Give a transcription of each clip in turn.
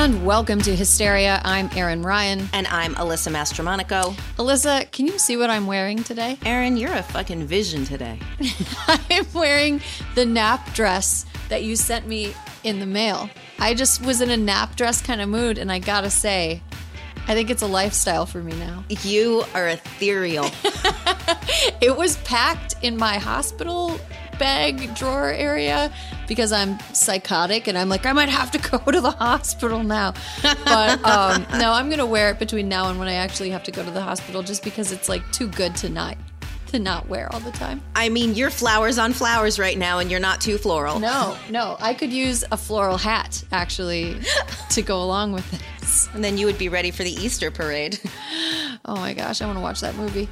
And welcome to Hysteria. I'm Erin Ryan. And I'm Alyssa Mastromonaco. Alyssa, can you see what I'm wearing today? Erin, you're a fucking vision today. I'm wearing the nap dress that you sent me in the mail. I just was in a nap dress kind of mood, and I gotta say, I think it's a lifestyle for me now. You are ethereal. it was packed in my hospital bag drawer area because I'm psychotic and I'm like, I might have to go to the hospital now. But um, no, I'm going to wear it between now and when I actually have to go to the hospital just because it's like too good to not to not wear all the time. I mean, you're flowers on flowers right now and you're not too floral. No, no. I could use a floral hat actually to go along with this. And then you would be ready for the Easter parade. Oh my gosh, I want to watch that movie.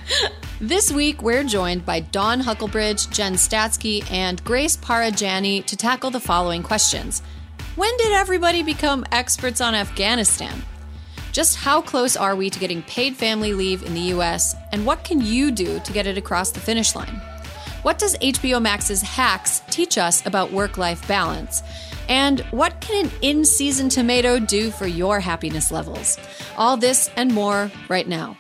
this week, we're joined by Dawn Huckelbridge, Jen Statsky, and Grace Parra Janney to tackle the following questions When did everybody become experts on Afghanistan? Just how close are we to getting paid family leave in the US, and what can you do to get it across the finish line? What does HBO Max's Hacks teach us about work life balance? And what can an in season tomato do for your happiness levels? All this and more right now.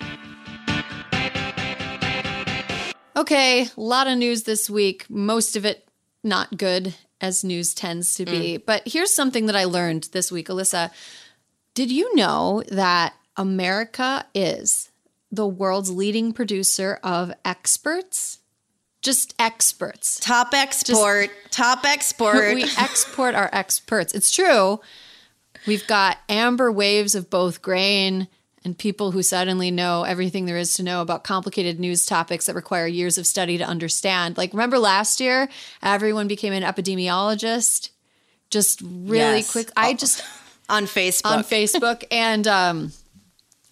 Okay, a lot of news this week, most of it not good, as news tends to be. Mm. But here's something that I learned this week, Alyssa. Did you know that America is the world's leading producer of experts? Just experts. Top export. Just, top export. we export our experts. It's true. We've got amber waves of both grain and people who suddenly know everything there is to know about complicated news topics that require years of study to understand. Like, remember last year, everyone became an epidemiologist just really yes. quick. I oh. just. On Facebook. On Facebook. and um,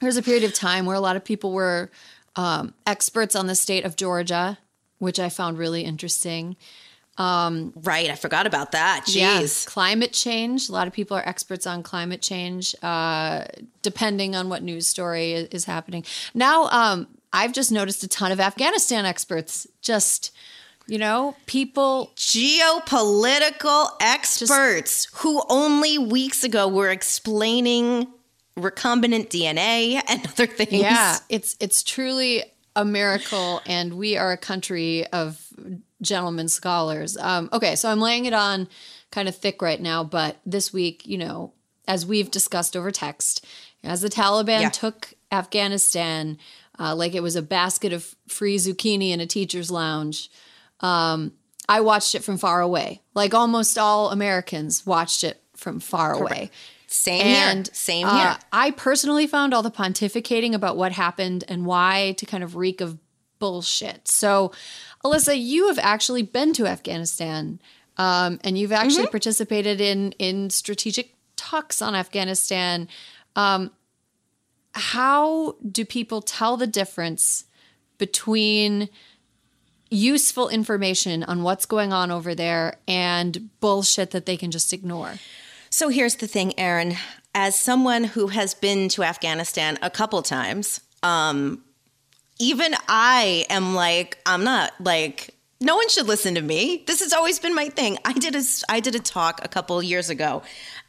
there was a period of time where a lot of people were um, experts on the state of Georgia, which I found really interesting. Um, right, I forgot about that. Jeez. Yeah, climate change. A lot of people are experts on climate change, uh, depending on what news story is, is happening. Now, um, I've just noticed a ton of Afghanistan experts. Just you know, people geopolitical experts just, who only weeks ago were explaining recombinant DNA and other things. Yeah, it's it's truly a miracle, and we are a country of gentlemen scholars. Um, okay, so I'm laying it on kind of thick right now, but this week, you know, as we've discussed over text, as the Taliban yeah. took Afghanistan uh, like it was a basket of free zucchini in a teacher's lounge, um, I watched it from far away. Like almost all Americans watched it from far Correct. away. Same and, here. Same uh, here. I personally found all the pontificating about what happened and why to kind of reek of bullshit. So, Alyssa, you have actually been to Afghanistan, um, and you've actually mm-hmm. participated in in strategic talks on Afghanistan. Um, how do people tell the difference between useful information on what's going on over there and bullshit that they can just ignore? So here's the thing, Erin. As someone who has been to Afghanistan a couple times, um, even I am like, I'm not like, no one should listen to me. This has always been my thing. I did a, I did a talk a couple years ago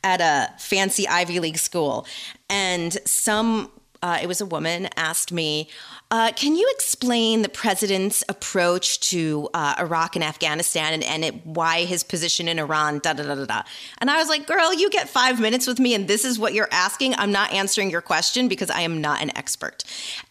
at a fancy Ivy League school, and some, uh, it was a woman asked me, uh, can you explain the president's approach to uh, Iraq and Afghanistan and, and it, why his position in Iran, da da da da da? And I was like, girl, you get five minutes with me and this is what you're asking. I'm not answering your question because I am not an expert.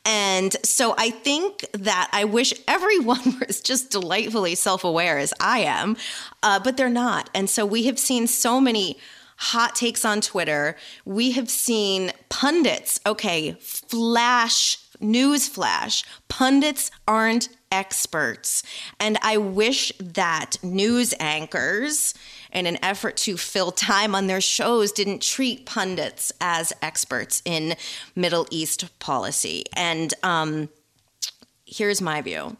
And so I think that I wish everyone was just delightfully self aware as I am, uh, but they're not. And so we have seen so many hot takes on Twitter. We have seen pundits, okay, flash news flash, pundits aren't experts. And I wish that news anchors, in an effort to fill time on their shows, didn't treat pundits as experts in Middle East policy. And um, here's my view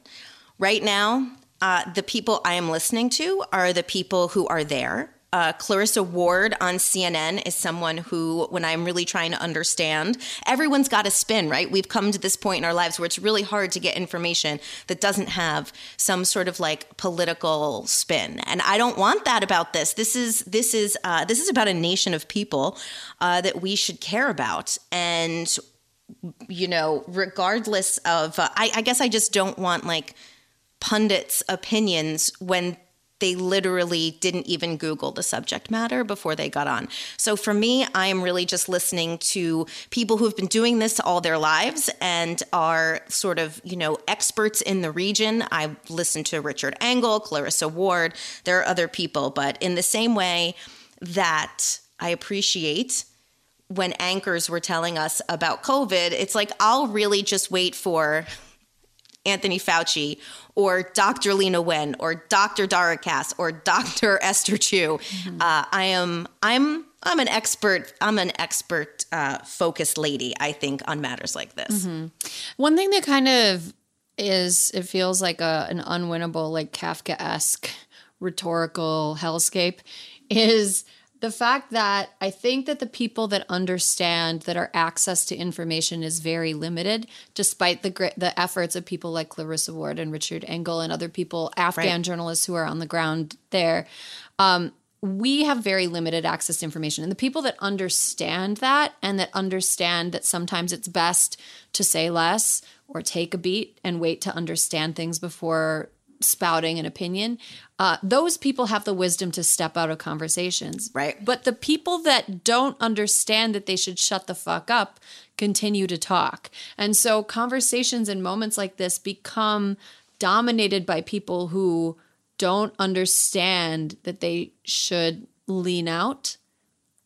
right now, uh, the people I am listening to are the people who are there Uh, Clarissa Ward on CNN is someone who, when I'm really trying to understand, everyone's got a spin, right? We've come to this point in our lives where it's really hard to get information that doesn't have some sort of like political spin, and I don't want that about this. This is this is uh, this is about a nation of people uh, that we should care about, and you know, regardless of, uh, I, I guess I just don't want like pundits' opinions when they literally didn't even Google the subject matter before they got on. So for me, I am really just listening to people who've been doing this all their lives and are sort of, you know, experts in the region. I listened to Richard Engel, Clarissa Ward. There are other people, but in the same way that I appreciate when anchors were telling us about COVID, it's like I'll really just wait for Anthony Fauci or Dr. Leana Wen or Dr. Dara Kass or Dr. Esther Choo. Mm-hmm. Uh, I am I'm I'm an expert. I'm an expert uh, focused lady. I think on matters like this. Mm-hmm. One thing that kind of is it feels like a, an unwinnable, like Kafka esque rhetorical hellscape is the fact that I think that the people that understand that our access to information is very limited, despite the the efforts of people like Clarissa Ward and Richard Engel and other people, Afghan right. journalists who are on the ground there. Um, we have very limited access to information. And the people that understand that and that understand that sometimes it's best to say less or take a beat and wait to understand things before spouting an opinion, uh, those people have the wisdom to step out of conversations. Right. But the people that don't understand that they should shut the fuck up continue to talk. And so conversations and moments like this become dominated by people who don't understand that they should lean out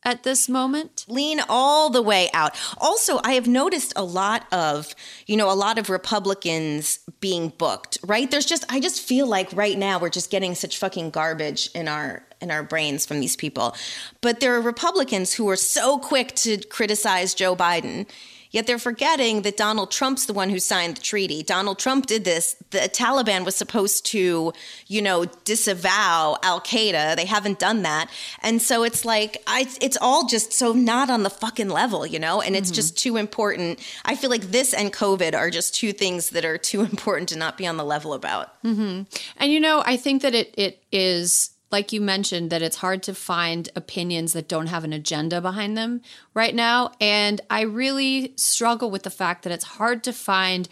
at this moment? Lean all the way out. Also, I have noticed a lot of, you know, a lot of Republicans being booked, right? There's just I just feel like right now we're just getting such fucking garbage in our in our brains from these people. But there are Republicans who are so quick to criticize Joe Biden Yet they're forgetting that Donald Trump's the one who signed the treaty. Donald Trump did this. The Taliban was supposed to, you know, disavow Al Qaeda. They haven't done that. And so it's like, I, it's all just so not on the fucking level, you know? And it's mm-hmm. just too important. I feel like this and COVID are just two things that are too important to not be on the level about. Mm-hmm. And, you know, I think that it, it is like you mentioned, that it's hard to find opinions that don't have an agenda behind them right now. And I really struggle with the fact that it's hard to find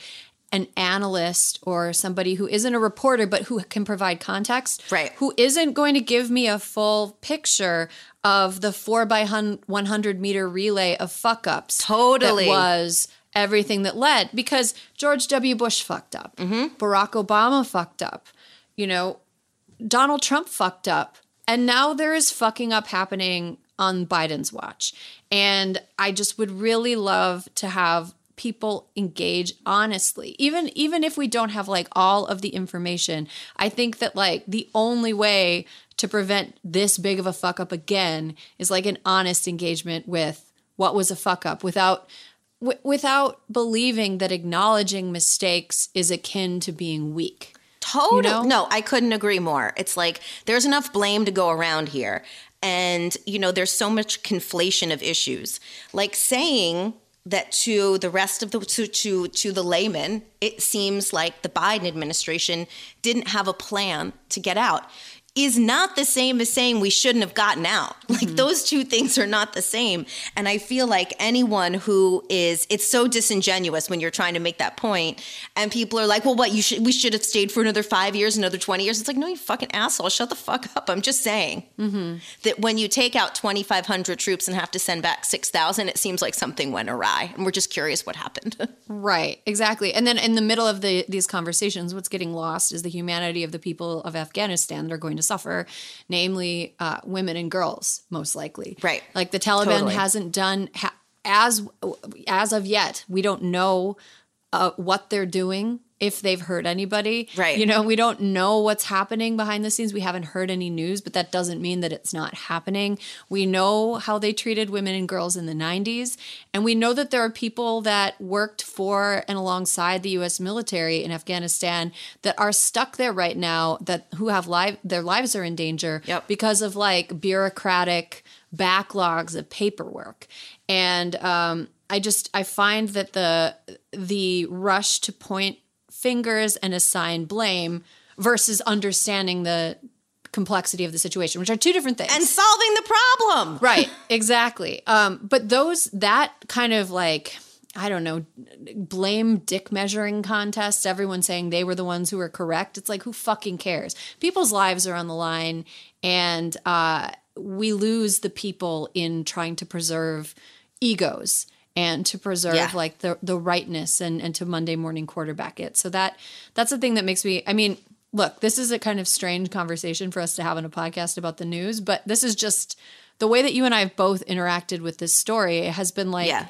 an analyst or somebody who isn't a reporter but who can provide context right. who isn't going to give me a full picture of the 4 by 100 meter relay of fuck ups totally. that was everything that led. Because george w. Bush fucked up. Mm-hmm. barack obama fucked up. You know Donald Trump fucked up. And now there is fucking up happening on Biden's watch. And I just would really love to have people engage honestly. Even even if we don't have like all of the information, I think that like the only way to prevent this big of a fuck up again is like an honest engagement with what was a fuck up without w- without believing that acknowledging mistakes is akin to being weak. Total. You know? No, I couldn't agree more. It's like there's enough blame to go around here. And, you know, there's so much conflation of issues. Like saying that to the rest of the to, to to the layman it seems like the Biden administration didn't have a plan to get out is not the same as saying we shouldn't have gotten out. Like mm-hmm. those two things are not the same. And I feel like anyone who is it's so disingenuous when you're trying to make that point and people are like, "Well, what you should we should have stayed for another 5 years, another 20 years." It's like, "No, you fucking asshole. Shut the fuck up. I'm just saying." Mm-hmm. That when you take out 2500 troops and have to send back 6000, it seems like something went awry. And we're just curious what happened. right. Exactly. And then in the middle of the these conversations, what's getting lost is the humanity of the people of Afghanistan that are going to suffer, namely uh, women and girls, most likely. Right. Like the Taliban totally. hasn't done ha- as as of yet. We don't know uh, what they're doing if they've hurt anybody. Right. You know, we don't know what's happening behind the scenes. We haven't heard any news, but that doesn't mean that it's not happening. We know how they treated women and girls in the 90s. And we know that there are people that worked for and alongside the US military in Afghanistan that are stuck there right now that who have live their lives are in danger Yep. because of like bureaucratic backlogs of paperwork. And um I just I find that the the rush to point fingers and assign blame versus understanding the complexity of the situation, which are two different things. And solving the problem. right, exactly. Um, but those that kind of like I don't know, blame dick measuring contests, everyone saying they were the ones who were correct. It's like who fucking cares? People's lives are on the line and uh we lose the people in trying to preserve egos and to preserve Yeah. like the the rightness and and to Monday morning quarterback it. So that that's the thing that makes me I mean, look, this is a kind of strange conversation for us to have on a podcast about the news, but this is just the way that you and I have both interacted with this story it has been like Yeah.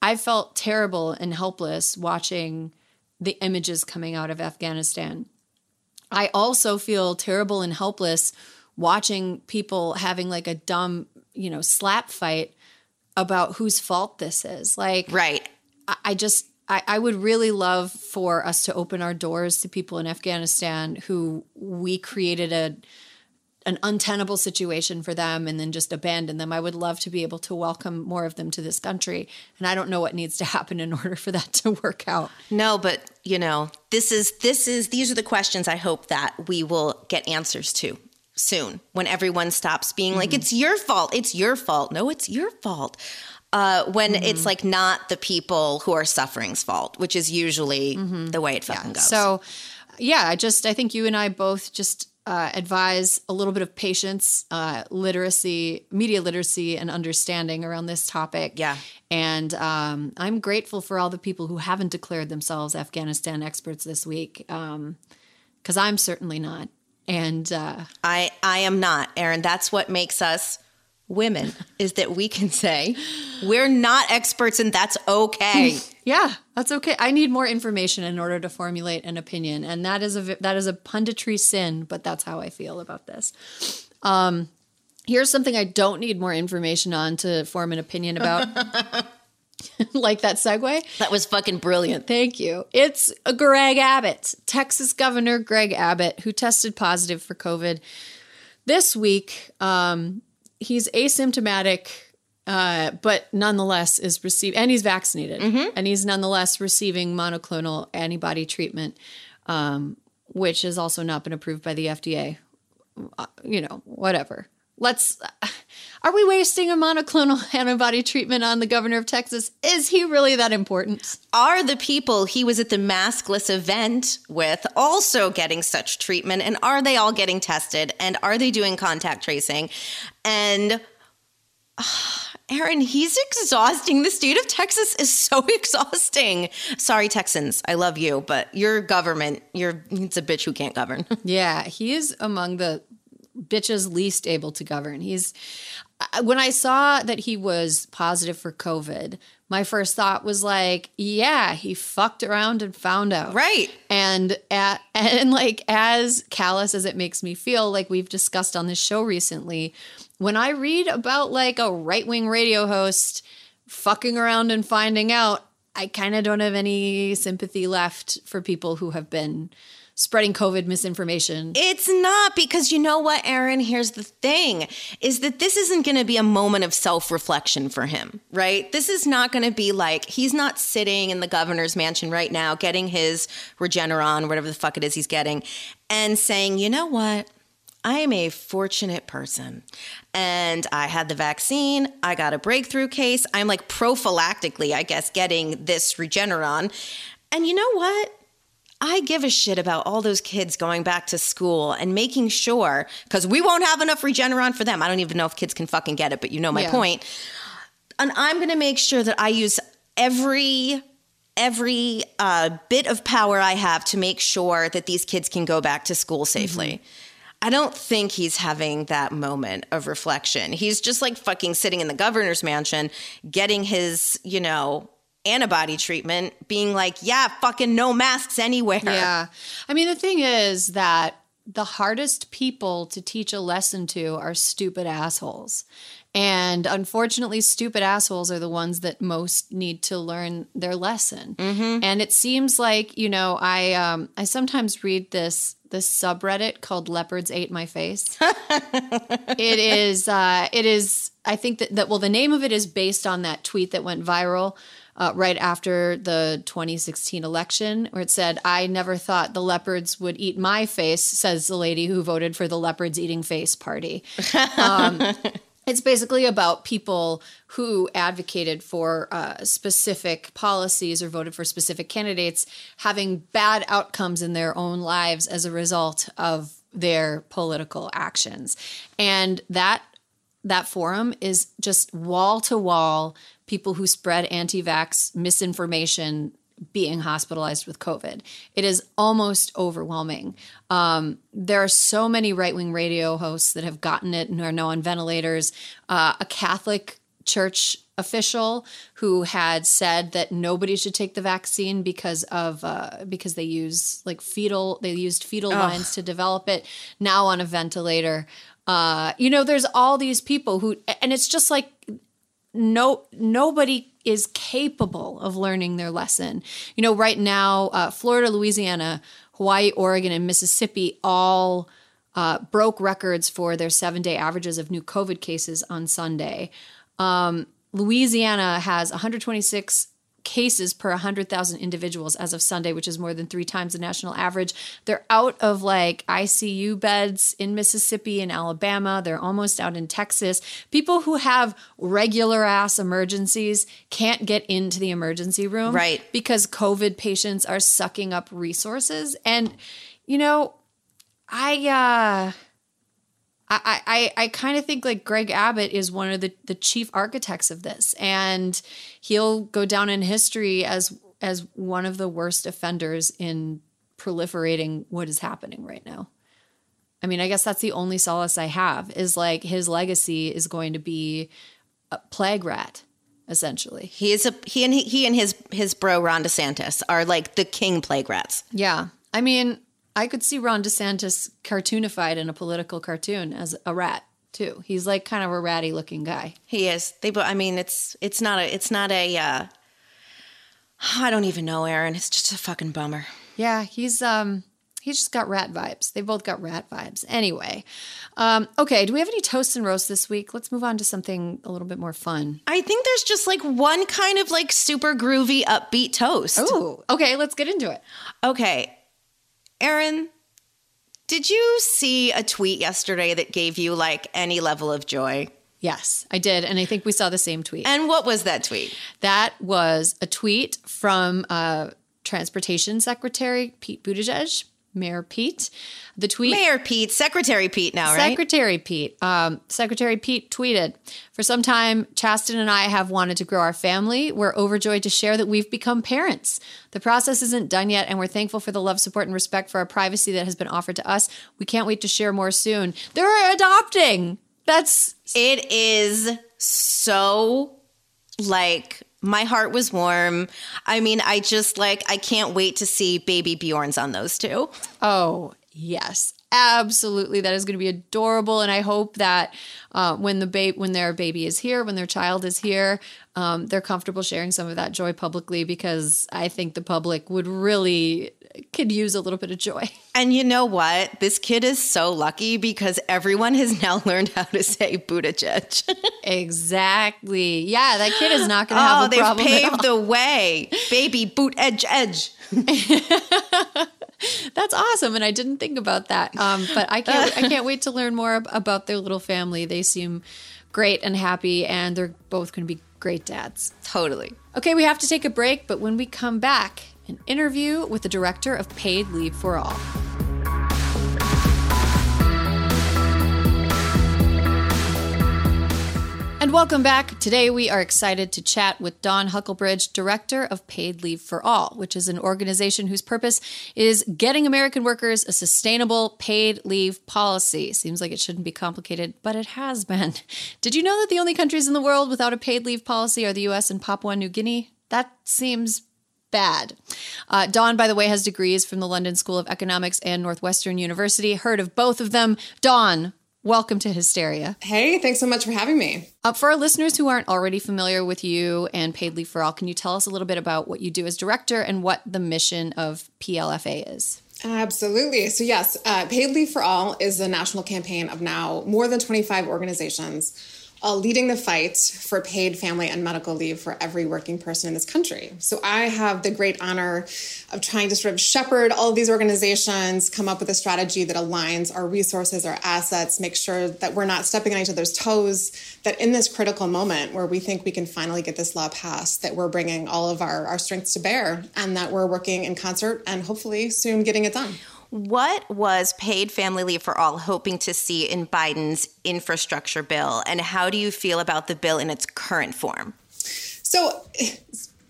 I felt terrible and helpless watching the images coming out of Afghanistan. I also feel terrible and helpless watching people having like a dumb, you know, slap fight about whose fault this is. Like, Right. I, I just, I, I would really love for us to open our doors to people in Afghanistan who we created a, an untenable situation for them and then just abandon them. I would love to be able to welcome more of them to this country. And I don't know what needs to happen in order for that to work out. No, but you know, this is this is these are the questions I hope that we will get answers to soon when everyone stops being like it's your fault, it's your fault. No, it's your fault. Uh, when it's like not the people who are suffering's fault, which is usually the way it fucking goes. So, yeah, I just I think you and I both just uh, advise a little bit of patience, uh, literacy, media literacy, and understanding around this topic. Yeah. And um, I'm grateful for all the people who haven't declared themselves Afghanistan experts this week, because I'm certainly not. And uh, I I am not, Erin. That's what makes us women is that we can say we're not experts and that's okay. Yeah, that's okay. I need more information in order to formulate an opinion, and that is a that is a punditry sin. But that's how I feel about this. Um, here's something I don't need more information on to form an opinion about. like that segue. that was fucking brilliant. Thank you. It's Greg Abbott, Texas Governor Greg Abbott, who tested positive for COVID this week. Um, he's asymptomatic, uh, but nonetheless is receiving, and he's vaccinated, and he's nonetheless receiving monoclonal antibody treatment, um, which has also not been approved by the FDA. Uh, you know, whatever. Let's. Are we wasting a monoclonal antibody treatment on the governor of Texas? Is he really that important? are the people he was at the maskless event with also getting such treatment? And are they all getting tested? And are they doing contact tracing? And ah, Erin, he's exhausting. The state of Texas is so exhausting. Sorry, Texans. I love you, but your government, you're it's a bitch who can't govern. Yeah, he is among the bitches least able to govern. He's uh, when I saw that he was positive for COVID, my first thought was like, yeah, he fucked around and found out. right. And uh, at, and like as callous as it makes me feel, like we've discussed on this show recently, when I read about like a right-wing radio host fucking around and finding out, I kind of don't have any sympathy left for people who have been spreading COVID misinformation. It's not because you know what, Erin? Here's the thing is that this isn't going to be a moment of self reflection for him, right? This is not going to be like he's not sitting in the governor's mansion right now getting his Regeneron, whatever the fuck it is he's getting, and saying, you know what? I am a fortunate person and I had the vaccine. I got a breakthrough case. I'm like prophylactically, I guess, getting this Regeneron. And you know what? I give a shit about all those kids going back to school and making sure, because we won't have enough Regeneron for them. I don't even know if kids can fucking get it, but you know my Yeah. point. And I'm going to make sure that I use every every uh, bit of power I have to make sure that these kids can go back to school safely. I don't think he's having that moment of reflection. He's just like fucking sitting in the governor's mansion, getting his, you know, antibody treatment being like, yeah, fucking no masks anywhere. Yeah. I mean, the thing is that the hardest people to teach a lesson to are stupid assholes. And unfortunately, stupid assholes are the ones that most need to learn their lesson. And it seems like, you know, I um, I sometimes read this this subreddit called "Leopards Ate My Face." it is uh, it is I think that, that well the name of it is based on that tweet that went viral uh, right after the 2016 election where it said I never thought the leopards would eat my face says the lady who voted for the leopards eating face party. Um, it's basically about people who advocated for uh, specific policies or voted for specific candidates having bad outcomes in their own lives as a result of their political actions. And that that forum is just wall to wall people who spread anti-vax misinformation being hospitalized with COVID. It is almost overwhelming. Um, there are so many right wing radio hosts that have gotten it and are now on ventilators. Uh, a Catholic church official who had said that nobody should take the vaccine because of uh, because they use like fetal they used fetal lines to develop it now on a ventilator uh, you know there's all these people who and it's just like no nobody is capable of learning their lesson. You know right now uh, florida louisiana hawaii oregon and mississippi all uh, broke records for their seven day averages of new covid cases on sunday. Um, louisiana has 126 cases per 100,000 individuals as of Sunday, which is more than three times the national average. They're out of like ICU beds in Mississippi and Alabama. They're almost out in Texas. People who have regular ass emergencies can't get into the emergency room. Right. Because COVID patients are sucking up resources. And, you know, I, uh, I, I, I kind of think like Greg Abbott is one of the, the chief architects of this, and he'll go down in history as as one of the worst offenders in proliferating what is happening right now. I mean, I guess that's the only solace I have is like his legacy is going to be a plague rat, essentially. He is a he and he, he and his his bro Ron DeSantis are like the king plague rats. Yeah, I mean, I could see Ron DeSantis cartoonified in a political cartoon as a rat too. He's like kind of a ratty looking guy. He is. They but I mean it's it's not a it's not a uh I don't even know, Erin. It's just a fucking bummer. Yeah, he's um he's just got rat vibes. They both got rat vibes. Anyway, um, okay. Do we have any toasts and roasts this week? Let's move on to something a little bit more fun. I think there's just like one kind of like super groovy upbeat toast. Oh, okay. Let's get into it. Okay. Erin, did you see a tweet yesterday that gave you like any level of joy? Yes, I did, and I think we saw the same tweet. And what was that tweet? That was a tweet from uh, Transportation Secretary Pete Buttigieg, Mayor Pete. The tweet Mayor Pete, Secretary Pete now, right? Secretary Pete. Um, Secretary Pete tweeted For some time, Chasten and I have wanted to grow our family. We're overjoyed to share that we've become parents. The process isn't done yet, and we're thankful for the love, support, and respect for our privacy that has been offered to us. We can't wait to share more soon. They're adopting. That's It is so like my heart was warm. I mean, I just like I can't wait to see baby Bjorns on those two. Oh, yes. Absolutely. That is going to be adorable. And I hope that uh, when the babe when their baby is here, when their child is here, um, they're comfortable sharing some of that joy publicly because I think the public would really could use a little bit of joy. And you know what? This kid is so lucky because everyone has now learned how to say Buttigieg. exactly. Yeah, that kid is not going to have oh, a they've problem. at all. paved the way. Baby boot edge edge. That's awesome, and I didn't think about that. Um, but I can't. I can't wait to learn more about their little family. They seem great and happy, and they're both going to be great dads. Totally. Okay, we have to take a break, but when we come back, an interview with the director of Paid Leave for All. And welcome back. Today we are excited to chat with Dawn Huckelbridge, director of Paid Leave for All, which is an organization whose purpose is getting American workers a sustainable paid leave policy. Seems like it shouldn't be complicated, but it has been. Did you know that the only countries in the world without a paid leave policy are the US and Papua New Guinea? That seems bad. Uh, Dawn, by the way, has degrees from the London School of Economics and Northwestern University. Heard of both of them. Dawn, welcome to Hysteria. Hey, thanks so much for having me. Uh, for our listeners who aren't already familiar with you and Paid Leave for All, can you tell us a little bit about what you do as director and what the mission of PLFA is? Absolutely. So, yes, uh, Paid Leave for All is a national campaign of now more than 25 organizations uh, leading the fight for paid family and medical leave for every working person in this country. So I have the great honor of trying to sort of shepherd all of these organizations, come up with a strategy that aligns our resources, our assets, make sure that we're not stepping on each other's toes, that in this critical moment where we think we can finally get this law passed, that we're bringing all of our, our strengths to bear and that we're working in concert and hopefully soon getting it done. What was paid family leave for all hoping to see in Biden's infrastructure bill, and how do you feel about the bill in its current form? So,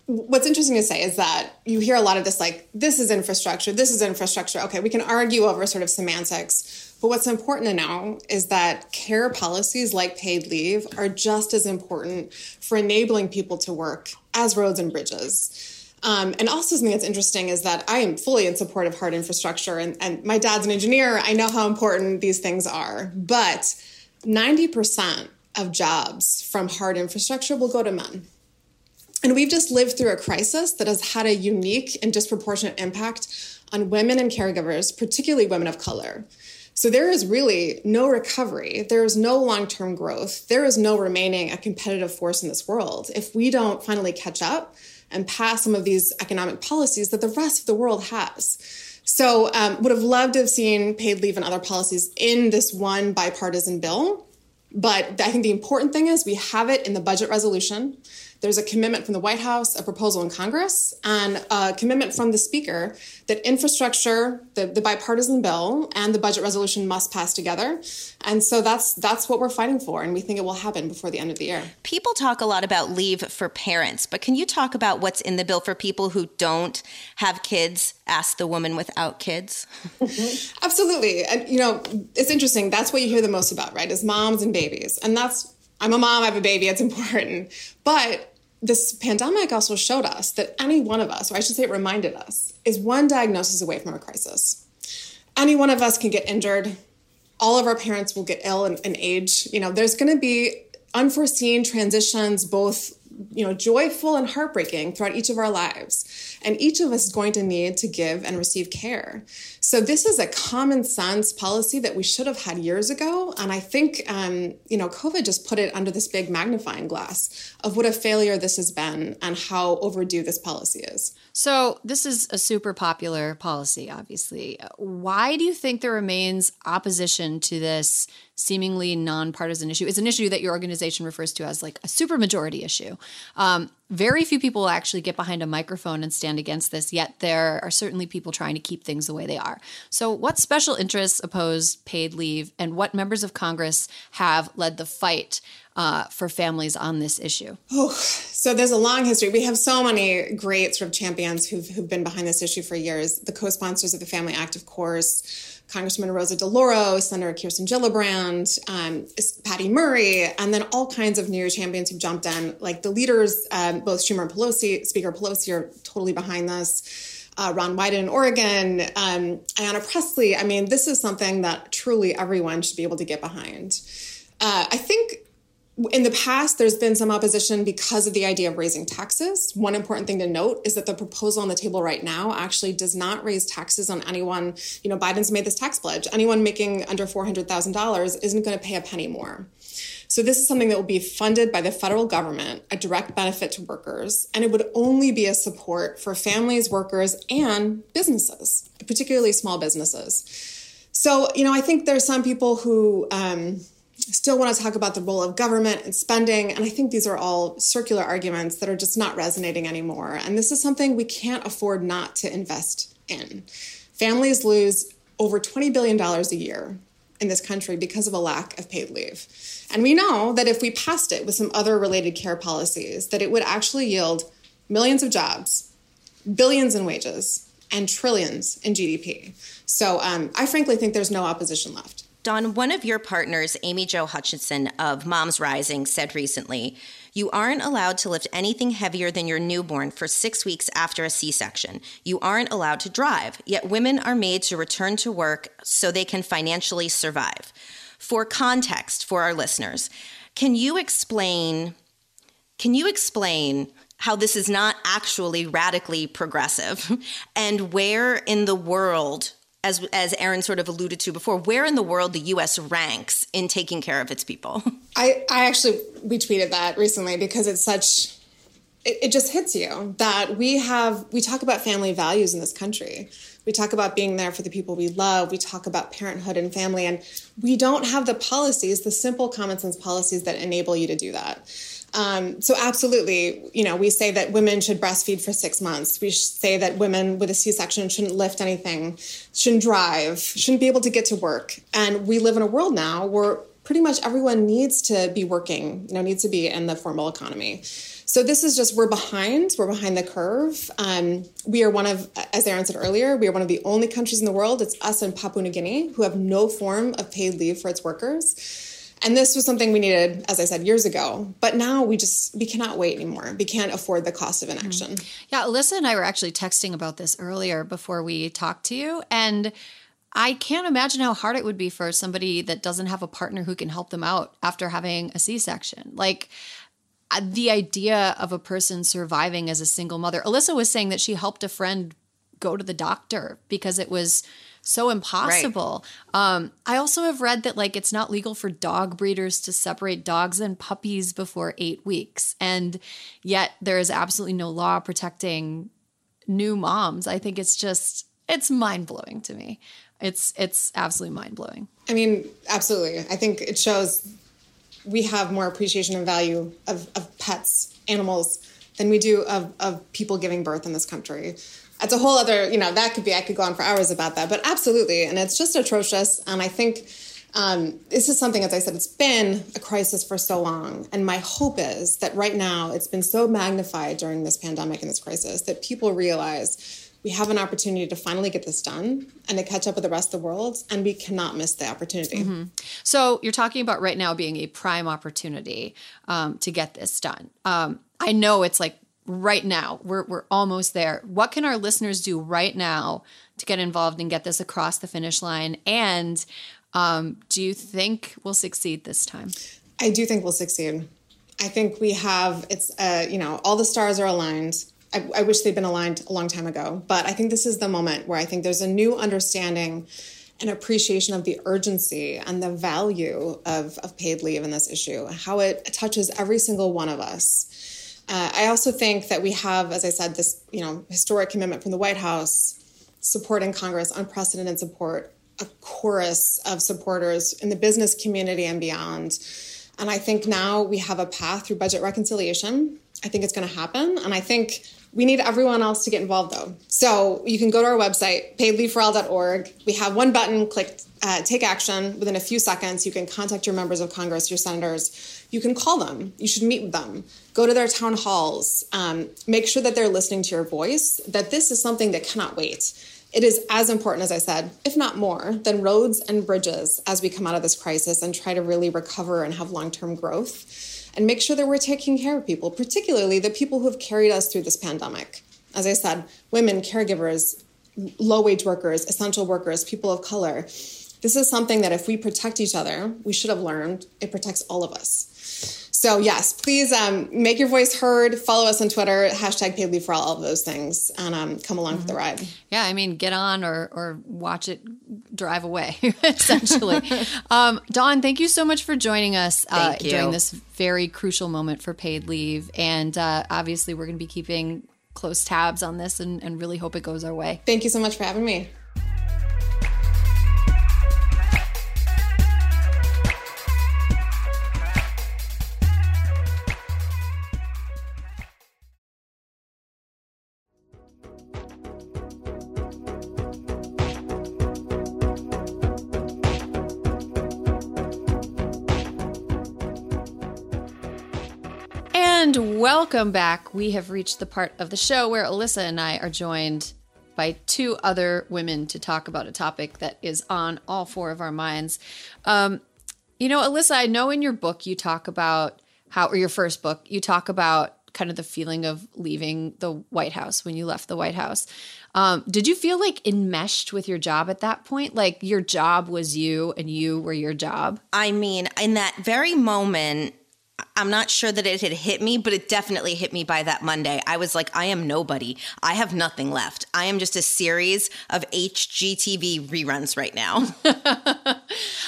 what's interesting to say is that you hear a lot of this like, this is infrastructure, this is infrastructure. Okay, we can argue over sort of semantics. But what's important to know is that care policies like paid leave are just as important for enabling people to work as roads and bridges. Um, and also something that's interesting is that I am fully in support of hard infrastructure, and, and my dad's an engineer. I know how important these things are, but 90% of jobs from hard infrastructure will go to men. And we've just lived through a crisis that has had a unique and disproportionate impact on women and caregivers, particularly women of color. So there is really no recovery. There is no long term growth. There is no remaining a competitive force in this world if we don't finally catch up and pass some of these economic policies that the rest of the world has. So, um, would have loved to have seen paid leave and other policies in this one bipartisan bill. But I think the important thing is we have it in the budget resolution. There's a commitment from the White House, a proposal in Congress, and a commitment from the Speaker that infrastructure, the, the bipartisan bill, and the budget resolution must pass together. And so that's that's what we're fighting for, and we think it will happen before the end of the year. People talk a lot about leave for parents, but can you talk about what's in the bill for people who don't have kids? Ask the woman without kids. Absolutely, and you know it's interesting. That's what you hear the most about, right? Is moms and babies, and that's I'm a mom, I have a baby, it's important. But this pandemic also showed us that any one of us, or I should say it reminded us, is one diagnosis away from a crisis. Any one of us can get injured. All of our parents will get ill and age. You know, there's going to be unforeseen transitions, both you know joyful and heartbreaking throughout each of our lives. And each of us is going to need to give and receive care. So this is a common sense policy that we should have had years ago. And i think um, you know covid just put it under this big magnifying glass of what a failure this has been and how overdue this policy is. So this is a super popular policy obviously. Why do you think there remains opposition to this seemingly nonpartisan issue. It's an issue that your organization refers to as like a supermajority issue. Um, very few people actually get behind a microphone and stand against this, yet there are certainly people trying to keep things the way they are. So, what special interests oppose paid leave, and what members of Congress have led the fight uh, for families on this issue? Oh, so there's a long history. We have so many great sort of champions who've, who've been behind this issue for years. The co sponsors of the Family Act, of course. Congressman Rosa DeLauro, Senator Kirsten Gillibrand, um, Patty Murray, and then all kinds of new champions who've jumped in. Like the leaders, um, both Schumer and Pelosi, Speaker Pelosi are totally behind this. Uh, Ron Wyden in Oregon, um, Ayanna Pressley. I mean, this is something that truly everyone should be able to get behind. Uh, I think in the past, there's been some opposition because of the idea of raising taxes. One important thing to note is that the proposal on the table right now actually does not raise taxes on anyone. You know, Biden's made this tax pledge. Anyone making under $400,000 isn't going to pay a penny more. So, this is something that will be funded by the federal government, a direct benefit to workers, and it would only be a support for families, workers, and businesses, particularly small businesses. So, you know, I think there's some people who, um, still want to talk about the role of government and spending. And I think these are all circular arguments that are just not resonating anymore. And this is something we can't afford not to invest in. Families lose over $20 billion a year in this country because of a lack of paid leave. And we know that if we passed it with some other related care policies, that it would actually yield millions of jobs, billions in wages, and trillions in GDP. So um, I frankly think there's no opposition left. Dawn, one of your partners, Amy Jo Hutchinson of Moms Rising, said recently, You aren't allowed to lift anything heavier than your newborn for six weeks after a C section. You aren't allowed to drive, yet women are made to return to work so they can financially survive. For context for our listeners, can you explain? Can you explain how this is not actually radically progressive and where in the world as as Erin sort of alluded to before, where in the world the U.S. ranks in taking care of its people. I I actually retweeted that recently because it's such. It, it just hits you that we have we talk about family values in this country. We talk about being there for the people we love. We talk about parenthood and family, and we don't have the policies, the simple common sense policies that enable you to do that. Um, so absolutely, you know, we say that women should breastfeed for six months. We say that women with a C-section shouldn't lift anything, shouldn't drive, shouldn't be able to get to work. And we live in a world now where pretty much everyone needs to be working, you know, needs to be in the formal economy. So this is just we're behind. We're behind the curve. Um, we are one of, as Erin said earlier, we are one of the only countries in the world. It's us and Papua New Guinea who have no form of paid leave for its workers. And this was something we needed, as I said, years ago. But now we just we cannot wait anymore. We can't afford the cost of inaction. Mm-hmm. Yeah, Alyssa and I were actually texting about this earlier before we talked to you. And I can't imagine how hard it would be for somebody that doesn't have a partner who can help them out after having a C-section. Like uh, the idea of a person surviving as a single mother. Alyssa was saying that she helped a friend go to the doctor because it was so impossible. Right. Um, I also have read that like it's not legal for dog breeders to separate dogs and puppies before eight weeks, and yet there is absolutely no law protecting new moms. I think it's just it's mind blowing to me. It's it's absolutely mind blowing. I mean, absolutely. I think it shows we have more appreciation and value of, of pets, animals, than we do of, of people giving birth in this country it's a whole other, you know, that could be, I could go on for hours about that, but absolutely. And it's just atrocious. And I think um, this is something, as I said, it's been a crisis for so long. And my hope is that right now it's been so magnified during this pandemic and this crisis that people realize we have an opportunity to finally get this done and to catch up with the rest of the world and we cannot miss the opportunity mm-hmm. so you're talking about right now being a prime opportunity um, to get this done um, i know it's like right now. We're, we're almost there. What can our listeners do right now to get involved and get this across the finish line? And um, do you think we'll succeed this time? I do think we'll succeed. I think we have, it's, uh, you know, all the stars are aligned. I, I wish they'd been aligned a long time ago, but I think this is the moment where I think there's a new understanding and appreciation of the urgency and the value of, of paid leave in this issue, how it touches every single one of us. Uh, I also think that we have, as I said, this you know historic commitment from the White House, support in Congress, unprecedented support, a chorus of supporters in the business community and beyond. And I think now we have a path through budget reconciliation. I think it's going to happen, and I think we need everyone else to get involved though. So you can go to our website, paidleaveforall.org. We have one button, click uh, take action within a few seconds. You can contact your members of Congress, your senators. You can call them. You should meet with them. Go to their town halls. Um, make sure that they're listening to your voice, that this is something that cannot wait. It is as important, as I said, if not more, than roads and bridges as we come out of this crisis and try to really recover and have long term growth and make sure that we're taking care of people, particularly the people who have carried us through this pandemic. As I said, women, caregivers, low wage workers, essential workers, people of color. This is something that if we protect each other, we should have learned it protects all of us. So yes, please um, make your voice heard. Follow us on Twitter, hashtag paid leave for all, all of those things, and um, come along mm-hmm. for the ride. Yeah, I mean, get on or or watch it drive away, essentially. um, Dawn, thank you so much for joining us uh, during this very crucial moment for paid leave, and uh, obviously we're going to be keeping close tabs on this and, and really hope it goes our way. Thank you so much for having me. Welcome back. We have reached the part of the show where Alyssa and I are joined by two other women to talk about a topic that is on all four of our minds. Um, you know, Alyssa, I know in your book you talk about how, or your first book, you talk about kind of the feeling of leaving the White House when you left the White House. Um, did you feel like enmeshed with your job at that point? Like your job was you and you were your job? I mean, in that very moment, I'm not sure that it had hit me, but it definitely hit me by that Monday. I was like, I am nobody. I have nothing left. I am just a series of HGTV reruns right now.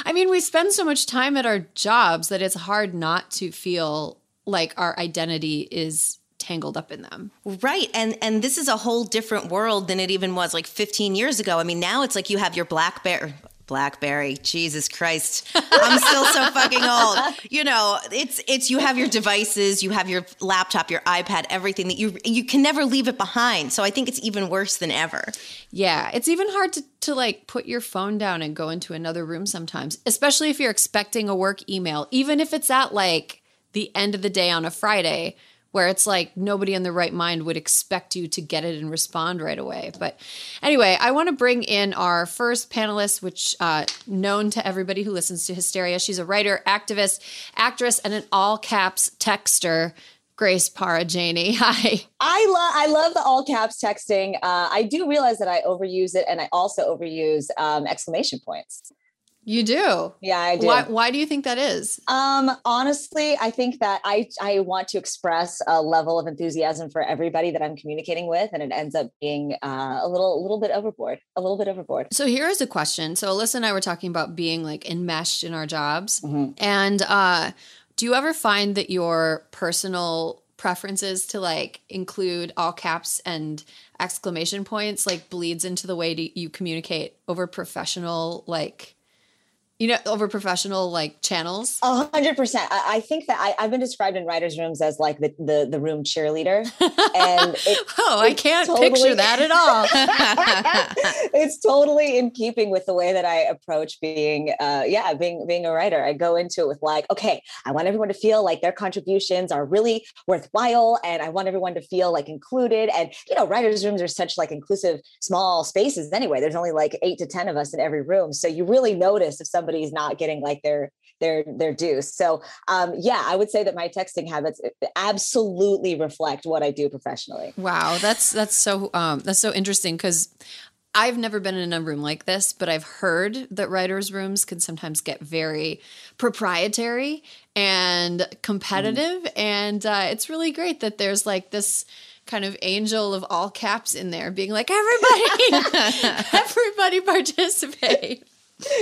I mean, we spend so much time at our jobs that it's hard not to feel like our identity is tangled up in them. Right. And and this is a whole different world than it even was like 15 years ago. I mean, now it's like you have your BlackBerry Blackberry. Jesus Christ. I'm still so fucking old. You know, it's it's you have your devices, you have your laptop, your iPad, everything that you you can never leave it behind. So I think it's even worse than ever. Yeah, it's even hard to to like put your phone down and go into another room sometimes, especially if you're expecting a work email, even if it's at like the end of the day on a Friday where it's like nobody in the right mind would expect you to get it and respond right away. But anyway, I want to bring in our first panelist, which uh, known to everybody who listens to Hysteria. She's a writer, activist, actress, and an all caps texter. Grace Parra Janney. Hi. I love I love the all caps texting. Uh, I do realize that I overuse it, and I also overuse um, exclamation points. You do? Yeah, I do. Why, why do you think that is? Um, honestly, I think that I I want to express a level of enthusiasm for everybody that I'm communicating with, and it ends up being uh, a little a little bit overboard, a little bit overboard. So here is a question. So Alyssa and I were talking about being like enmeshed in our jobs, mm-hmm. and uh, do you ever find that your personal preferences to like include all caps and exclamation points like bleeds into the way you communicate over professional like you know, over professional like channels. A hundred percent. I think that I, have been described in writers' rooms as like the the, the room cheerleader, and it, oh, I can't totally, picture that at all. it's totally in keeping with the way that I approach being, uh, yeah, being being a writer. I go into it with like, okay, I want everyone to feel like their contributions are really worthwhile, and I want everyone to feel like included. And you know, writers' rooms are such like inclusive small spaces anyway. There's only like eight to ten of us in every room, so you really notice if somebody somebody's not getting like their their their due. So um, yeah, I would say that my texting habits absolutely reflect what I do professionally. Wow, that's that's so um, that's so interesting because I've never been in a room like this, but I've heard that writers' rooms can sometimes get very proprietary and competitive, mm. and uh, it's really great that there's like this kind of angel of all caps in there being like everybody everybody participate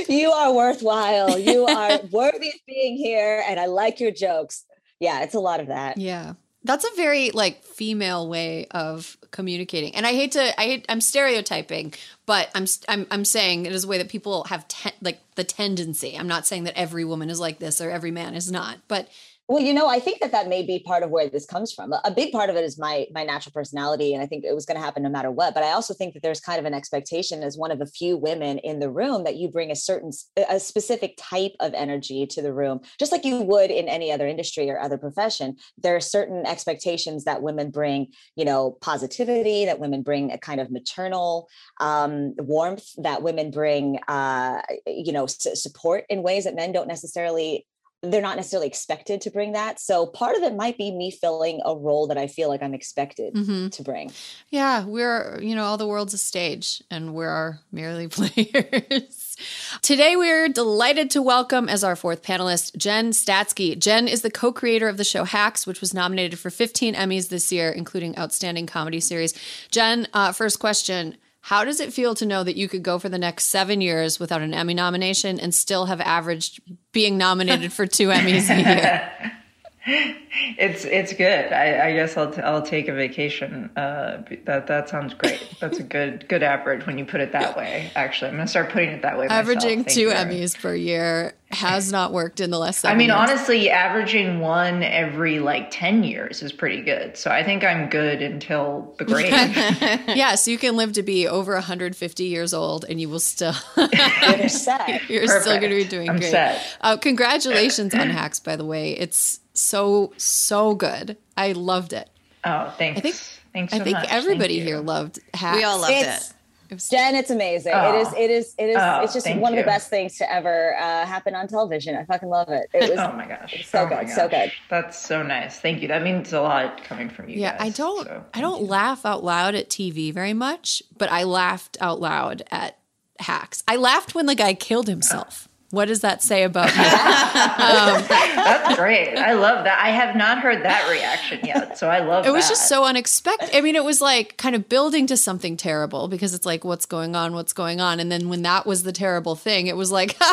you are worthwhile. You are worthy of being here. And I like your jokes. Yeah, it's a lot of that. Yeah. That's a very like female way of communicating. And I hate to I hate, I'm stereotyping, but I'm I'm I'm saying it is a way that people have ten, like the tendency. I'm not saying that every woman is like this or every man is not, but well, you know, I think that that may be part of where this comes from. A big part of it is my my natural personality, and I think it was going to happen no matter what. But I also think that there's kind of an expectation as one of the few women in the room that you bring a certain a specific type of energy to the room, just like you would in any other industry or other profession. There are certain expectations that women bring, you know, positivity, that women bring a kind of maternal um, warmth, that women bring, uh, you know, s- support in ways that men don't necessarily they're not necessarily expected to bring that. So part of it might be me filling a role that I feel like I'm expected mm-hmm. to bring. Yeah, we're, you know, all the world's a stage and we're merely players. Today, we're delighted to welcome as our fourth panelist, Jen Statsky. Jen is the co creator of the show Hacks, which was nominated for 15 Emmys this year, including Outstanding Comedy Series. Jen, uh, first question how does it feel to know that you could go for the next seven years without an Emmy nomination and still have averaged being nominated for two Emmys a year? it's it's good. I, I guess I'll t- I'll take a vacation. Uh, that that sounds great. That's a good good average when you put it that way. Actually, I'm gonna start putting it that way. Averaging two you. Emmys per year has not worked in the last. I mean, years. honestly, averaging one every like ten years is pretty good. So I think I'm good until the grave. yes, you can live to be over 150 years old, and you will still. You're set. You're Perfect. still going to be doing I'm great. Set. Uh, congratulations on Hacks, by the way. It's so so good. I loved it. Oh, thanks. I think thanks. I think much. everybody here loved Hacks. We all loved it's, it. It was- Jen, it's amazing. Oh. It is. It is. It is. Oh, it's just thank one of the best things to ever uh, happen on television. I fucking love it. It was. Oh my gosh. so oh my good, so good. That's so nice. Thank you. That means a lot coming from you. yeah, I don't so I don't laugh out loud at TV very much, but I laughed out loud at hacks. I laughed when the guy killed himself. What does that say about me? Um, That's great. I love that. I have not heard that reaction yet. So I love that. It was just so unexpected. I mean, it was like kind of building to something terrible because it's like, what's going on? What's going on? And then when that was the terrible thing, it was like,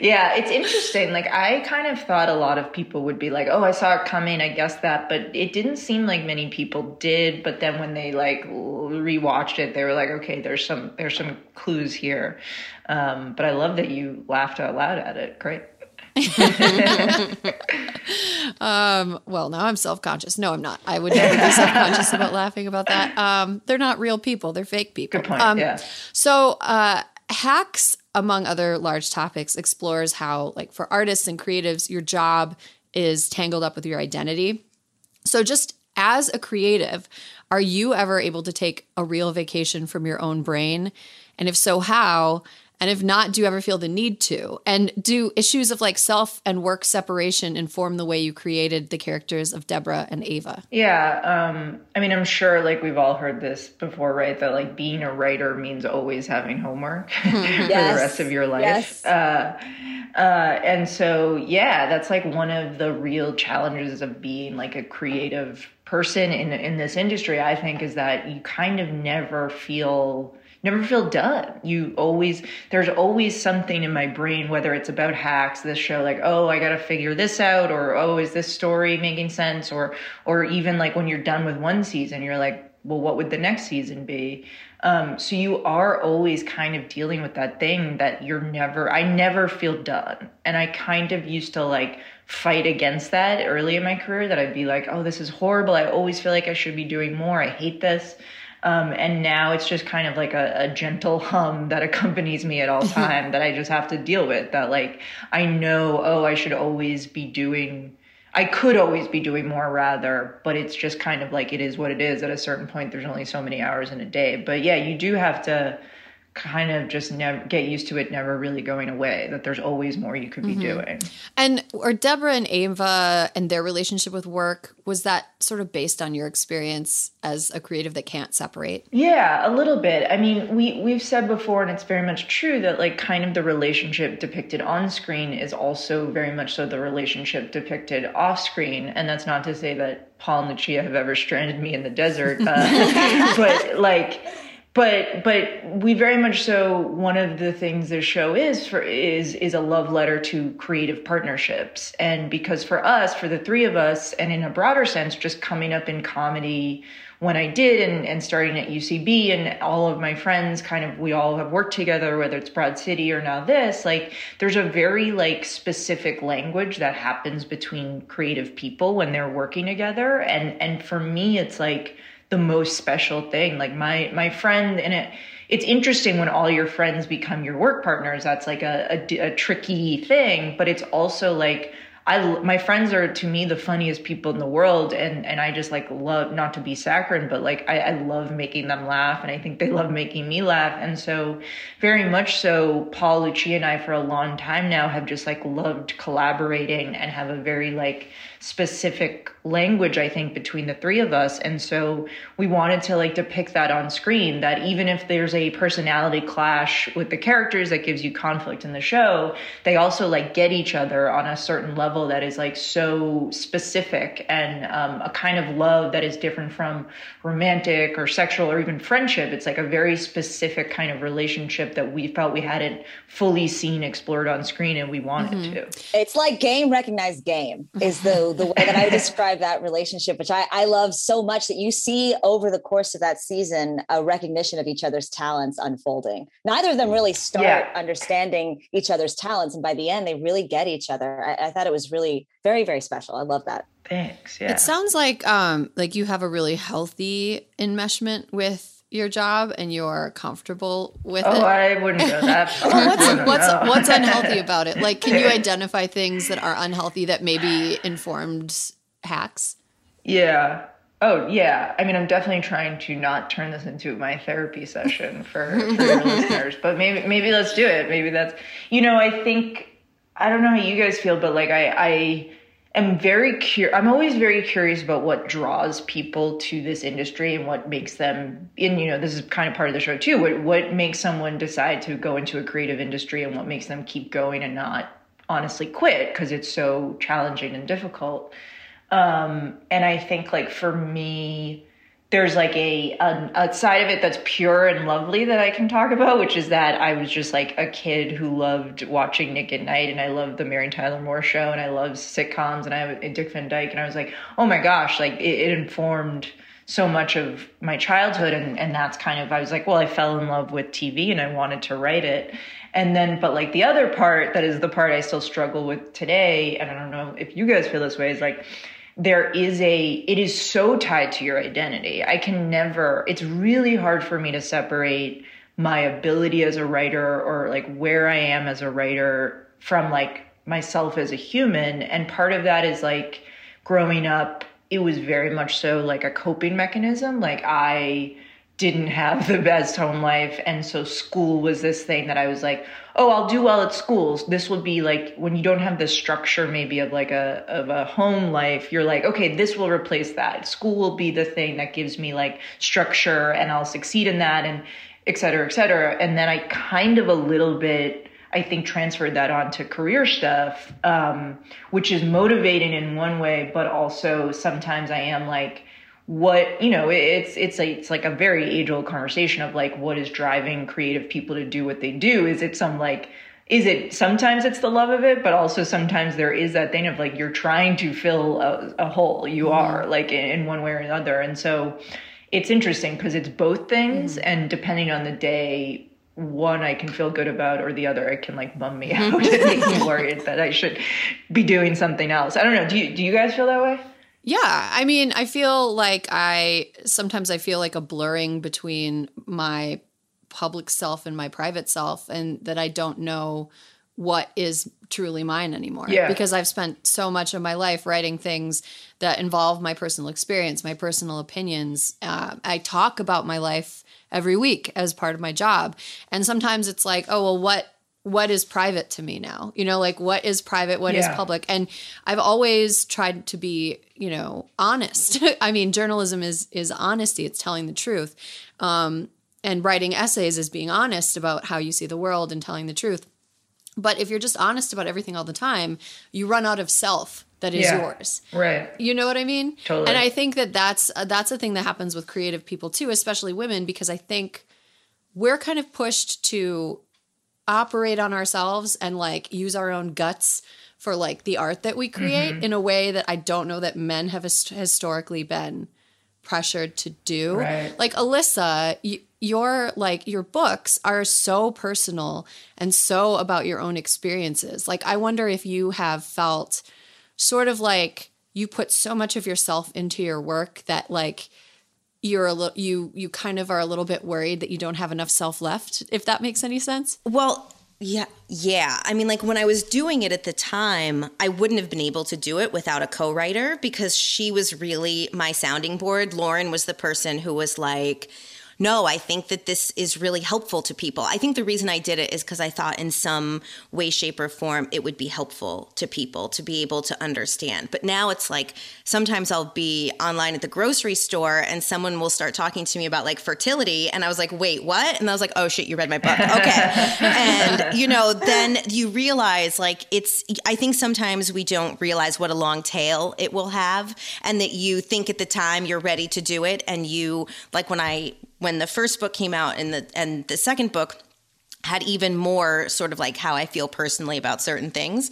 Yeah, it's interesting. Like I kind of thought a lot of people would be like, "Oh, I saw it coming. I guess that," but it didn't seem like many people did. But then when they like rewatched it, they were like, "Okay, there's some there's some clues here." Um, but I love that you laughed out loud at it. Great. um, well, now I'm self conscious. No, I'm not. I would never be self conscious about laughing about that. Um, they're not real people, they're fake people. Good point. Um, yeah. So, uh, hacks, among other large topics, explores how, like, for artists and creatives, your job is tangled up with your identity. So, just as a creative, are you ever able to take a real vacation from your own brain? And if so, how? And if not, do you ever feel the need to? And do issues of like self and work separation inform the way you created the characters of Deborah and Ava? Yeah, um, I mean, I'm sure like we've all heard this before, right? That like being a writer means always having homework for the rest of your life. Yes. Uh, uh, and so, yeah, that's like one of the real challenges of being like a creative person in in this industry. I think is that you kind of never feel never feel done. You always there's always something in my brain, whether it's about hacks, this show, like oh I got to figure this out, or oh is this story making sense, or or even like when you're done with one season, you're like well what would the next season be? Um, so you are always kind of dealing with that thing that you're never I never feel done, and I kind of used to like fight against that early in my career that I'd be like oh this is horrible. I always feel like I should be doing more. I hate this um, and now it's just kind of like a, a gentle hum that accompanies me at all time that I just have to deal with. That like I know, oh, I should always be doing. I could always be doing more, rather, but it's just kind of like it is what it is. At a certain point, there's only so many hours in a day. But yeah, you do have to kind of just never get used to it never really going away that there's always more you could be doing And or Deborah and Ava and their relationship with work was that sort of based on your experience as a creative that can't separate? Yeah, a little bit. I mean, we we've said before, and it's very much true that like kind of the relationship depicted on screen is also very much so the relationship depicted off screen, and that's not to say that Paul and Lucia have ever stranded me in the desert, uh, but like. But but we very much so one of the things this show is for is is a love letter to creative partnerships and because for us for the three of us and in a broader sense just coming up in comedy when I did and, and starting at UCB and all of my friends kind of we all have worked together, whether it's Broad City or now this, like there's a very like specific language that happens between creative people when they're working together. And and for me it's like the most special thing. Like my my friend and it it's interesting when all your friends become your work partners. That's like a, a, a tricky thing, but it's also like I my friends are to me the funniest people in the world, and and I just like love not to be saccharine, but like I, I love making them laugh, and I think they love making me laugh, and so very much so. Paul Lucia and I for a long time now have just like loved collaborating and have a very like specific language I think between the three of us, and so we wanted to like depict that on screen. That even if there's a personality clash with the characters that gives you conflict in the show, they also like get each other on a certain level that is like so specific and um, a kind of love that is different from romantic or sexual or even friendship. It's like a very specific kind of relationship that we felt we hadn't fully seen explored on screen and we wanted to. It's like game recognized game is the the way that I describe that relationship, which I, I love so much that you see over the course of that season a recognition of each other's talents unfolding. Neither of them really start Yeah. understanding each other's talents, and by the end, they really get each other. I, I thought it was really very very special. I love that. Thanks. Yeah. It sounds like um like you have a really healthy enmeshment with your job and you're comfortable with oh, it. Oh, I wouldn't go that far. What's No, no, what's what's unhealthy about it? Like, can you identify things that are unhealthy that maybe informed hacks? Yeah. Oh yeah, I mean, I'm definitely trying to not turn this into my therapy session for, for your listeners, but maybe maybe let's do it. Maybe that's you know, I think I don't know how you guys feel, but like I I am very curious. I'm always very curious about what draws people to this industry and what makes them. And you know, this is kind of part of the show too. What what makes someone decide to go into a creative industry and what makes them keep going and not honestly quit because it's so challenging and difficult. Um, and I think like for me, there's like a, a, a side of it that's pure and lovely that I can talk about, which is that I was just like a kid who loved watching Nick at Night, and I loved the Mary Tyler Moore Show, and I loved sitcoms, and I Dick Van Dyke, and I was like, oh my gosh, like it, it informed so much of my childhood, and and that's kind of I was like, well, I fell in love with TV, and I wanted to write it, and then but like the other part that is the part I still struggle with today, and I don't know if you guys feel this way, is like there is a it is so tied to your identity. I can never it's really hard for me to separate my ability as a writer or like where i am as a writer from like myself as a human. And part of that is like growing up it was very much so like a coping mechanism. Like i didn't have the best home life. And so school was this thing that i was like oh i'll do well at schools. This will be like when you don't have the structure maybe of like a of a home life you're like okay this will replace that. School will be the thing that gives me like structure and i'll succeed in that and et cetera et cetera. And then i kind of a little bit I think transferred that on to career stuff, um, which is motivating in one way, but also sometimes I am like, what you know it's it's a, it's like a very age old conversation of like what is driving creative people to do what they do is it some like is it sometimes it's the love of it but also sometimes there is that thing of like you're trying to fill a, a hole you mm-hmm. are like in, one way or another and so it's interesting because it's both things mm-hmm. and depending on the day one I can feel good about or the other I can like bum me out and make me worried that I should be doing something else. I don't know. Do you do you guys feel that way? Yeah, I mean, I feel like I sometimes I feel like a blurring between my public self and my private self and that I don't know what is truly mine anymore yeah. because I've spent so much of my life writing things that involve my personal experience, my personal opinions. Uh, I talk about my life every week as part of my job. And sometimes it's like, oh, well, what what is private to me now? You know like what is private? What yeah. is public? And i've always tried to be you know honest. I mean journalism is is honesty. It's telling the truth. Um, and writing essays is being honest about how you see the world and telling the truth. But if you're just honest about everything all the time you run out of self that is yeah, yours. Right. You know what i mean? Totally. And i think that that's uh, that's a thing that happens with creative people too especially women because i think we're kind of pushed to operate on ourselves and like use our own guts for like the art that we create mm-hmm. in a way that I don't know that men have historically been pressured to do. Right. Like Alyssa, y- your like your books are so personal and so about your own experiences. Like I wonder if you have felt sort of like you put so much of yourself into your work that like you're a little you you kind of are a little bit worried that you don't have enough self left if that makes any sense? Well yeah yeah. I mean like when i was doing it at the time i wouldn't have been able to do it without a co-writer because she was really my sounding board. Lauren was the person who was like no, I think that this is really helpful to people. I think the reason I did it is because I thought in some way, shape, or form it would be helpful to people to be able to understand. But now it's like sometimes I'll be online at the grocery store and someone will start talking to me about like fertility. And I was like, wait, what? And I was like, oh shit, you read my book. Okay. and, you know, then you realize like it's, I think sometimes we don't realize what a long tail it will have and that you think at the time you're ready to do it. And you, like when I, when the first book came out and the and the second book had even more sort of like how I feel personally about certain things.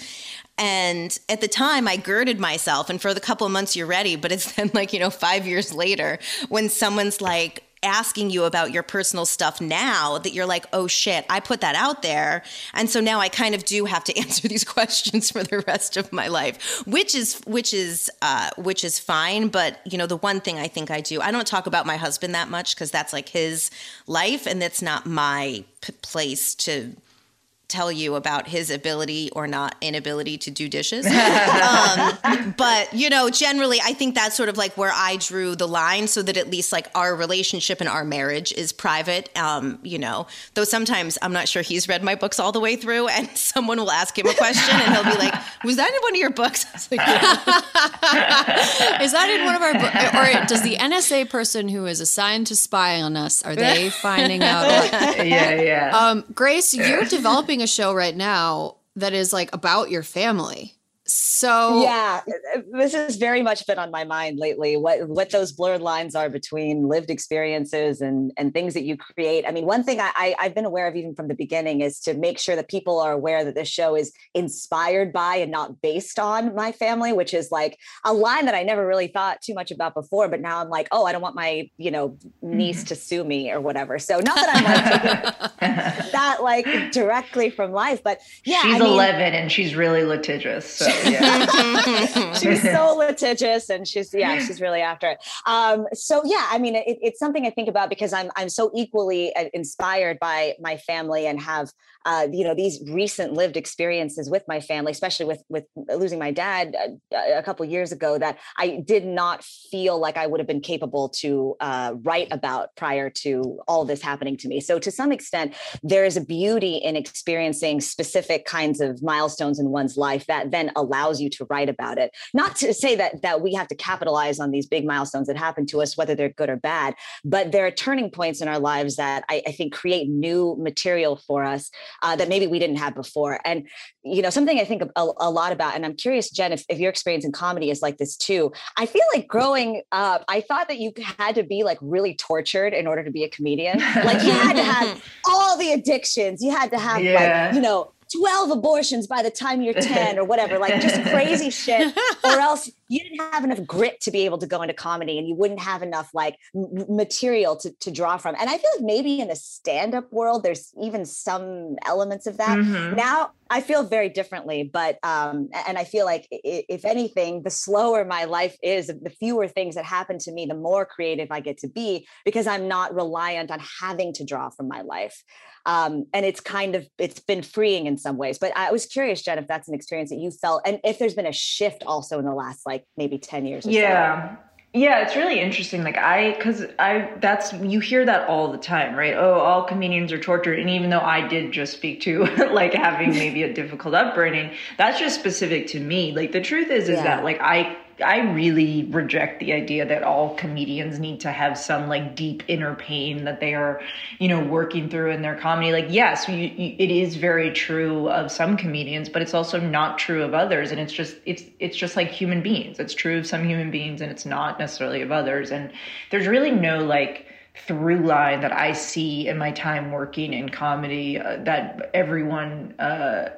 And at the time, I girded myself, and for the couple of months, you're ready. But it's then like, you know, five years later when someone's like, asking you about your personal stuff now that you're like, oh shit, I put that out there. And so now I kind of do have to answer these questions for the rest of my life, which is, which is, uh, which is fine. But, you know, the one thing I think I do, I don't talk about my husband that much because that's like his life and that's not my p- place to tell you about his ability or not inability to do dishes. um, but, you know, generally, I think that's sort of like where I drew the line so that at least like our relationship and our marriage is private. Um, you know, though sometimes I'm not sure he's read my books all the way through and someone will ask him a question and he'll be like, Was that in one of your books? Like, is that in one of our books? Or does the NSA person who is assigned to spy on us, are they finding out? yeah, yeah. Um, Grace, you're developing a show right now that is like about your family. So yeah, this has very much been on my mind lately. What what those blurred lines are between lived experiences and and things that you create. I mean, one thing I, I have been aware of even from the beginning is to make sure that people are aware that this show is inspired by and not based on my family, which is like a line that I never really thought too much about before. But now I'm like, oh, I don't want my you know niece mm-hmm. to sue me or whatever. So not that I'm like that like directly from life, but yeah, she's I mean, 11 and she's really litigious. So yeah. she's so litigious and she's yeah she's really after it um, so yeah i mean it, it's something i think about because i'm i'm so equally uh, inspired by my family and have uh, you know these recent lived experiences with my family especially with with losing my dad a, uh, a couple years ago that i did not feel like i would have been capable to uh, write about prior to all this happening to me. So to some extent there is a beauty in experiencing specific kinds of milestones in one's life that then allows you to write about it. Not to say that that we have to capitalize on these big milestones that happen to us whether they're good or bad but there are turning points in our lives that i, I think create new material for us uh, that maybe we didn't have before. And, you know, something I think a, a, lot about, and I'm curious, Jen, if, if your experience in comedy is like this too. I feel like growing up, I thought that you had to be like really tortured in order to be a comedian. Like you had to have all the addictions. You had to have yeah. like, you know, 12 abortions by the time you're 10 or whatever, like just crazy shit. Or else you didn't have enough grit to be able to go into comedy and you wouldn't have enough like m- material to, to draw from. And I feel like maybe in the stand up world, there's even some elements of that. Mm-hmm. Now I feel very differently, but, um, and I feel like if anything, the slower my life is, the fewer things that happen to me, the more creative I get to be because I'm not reliant on having to draw from my life. Um, and it's kind of, it's been freeing in some ways, but I was curious, Jen, if that's an experience that you felt, and if there's been a shift also in the last like maybe 10 years yeah. So. Yeah, it's really interesting. Like I, cause I, that's, you hear that all the time, right? Oh, all comedians are tortured. And even though I did just speak to like having maybe a difficult upbringing, that's just specific to me. Like the truth is, is yeah. that like I I really reject the idea that all comedians need to have some like deep inner pain that they are, you know, working through in their comedy. Like, yes, you, you, it is very true of some comedians, but it's also not true of others. And it's just it's it's just like human beings. It's true of some human beings, and it's not necessarily of others. And there's really no like through line that I see in my time working in comedy uh, that everyone uh,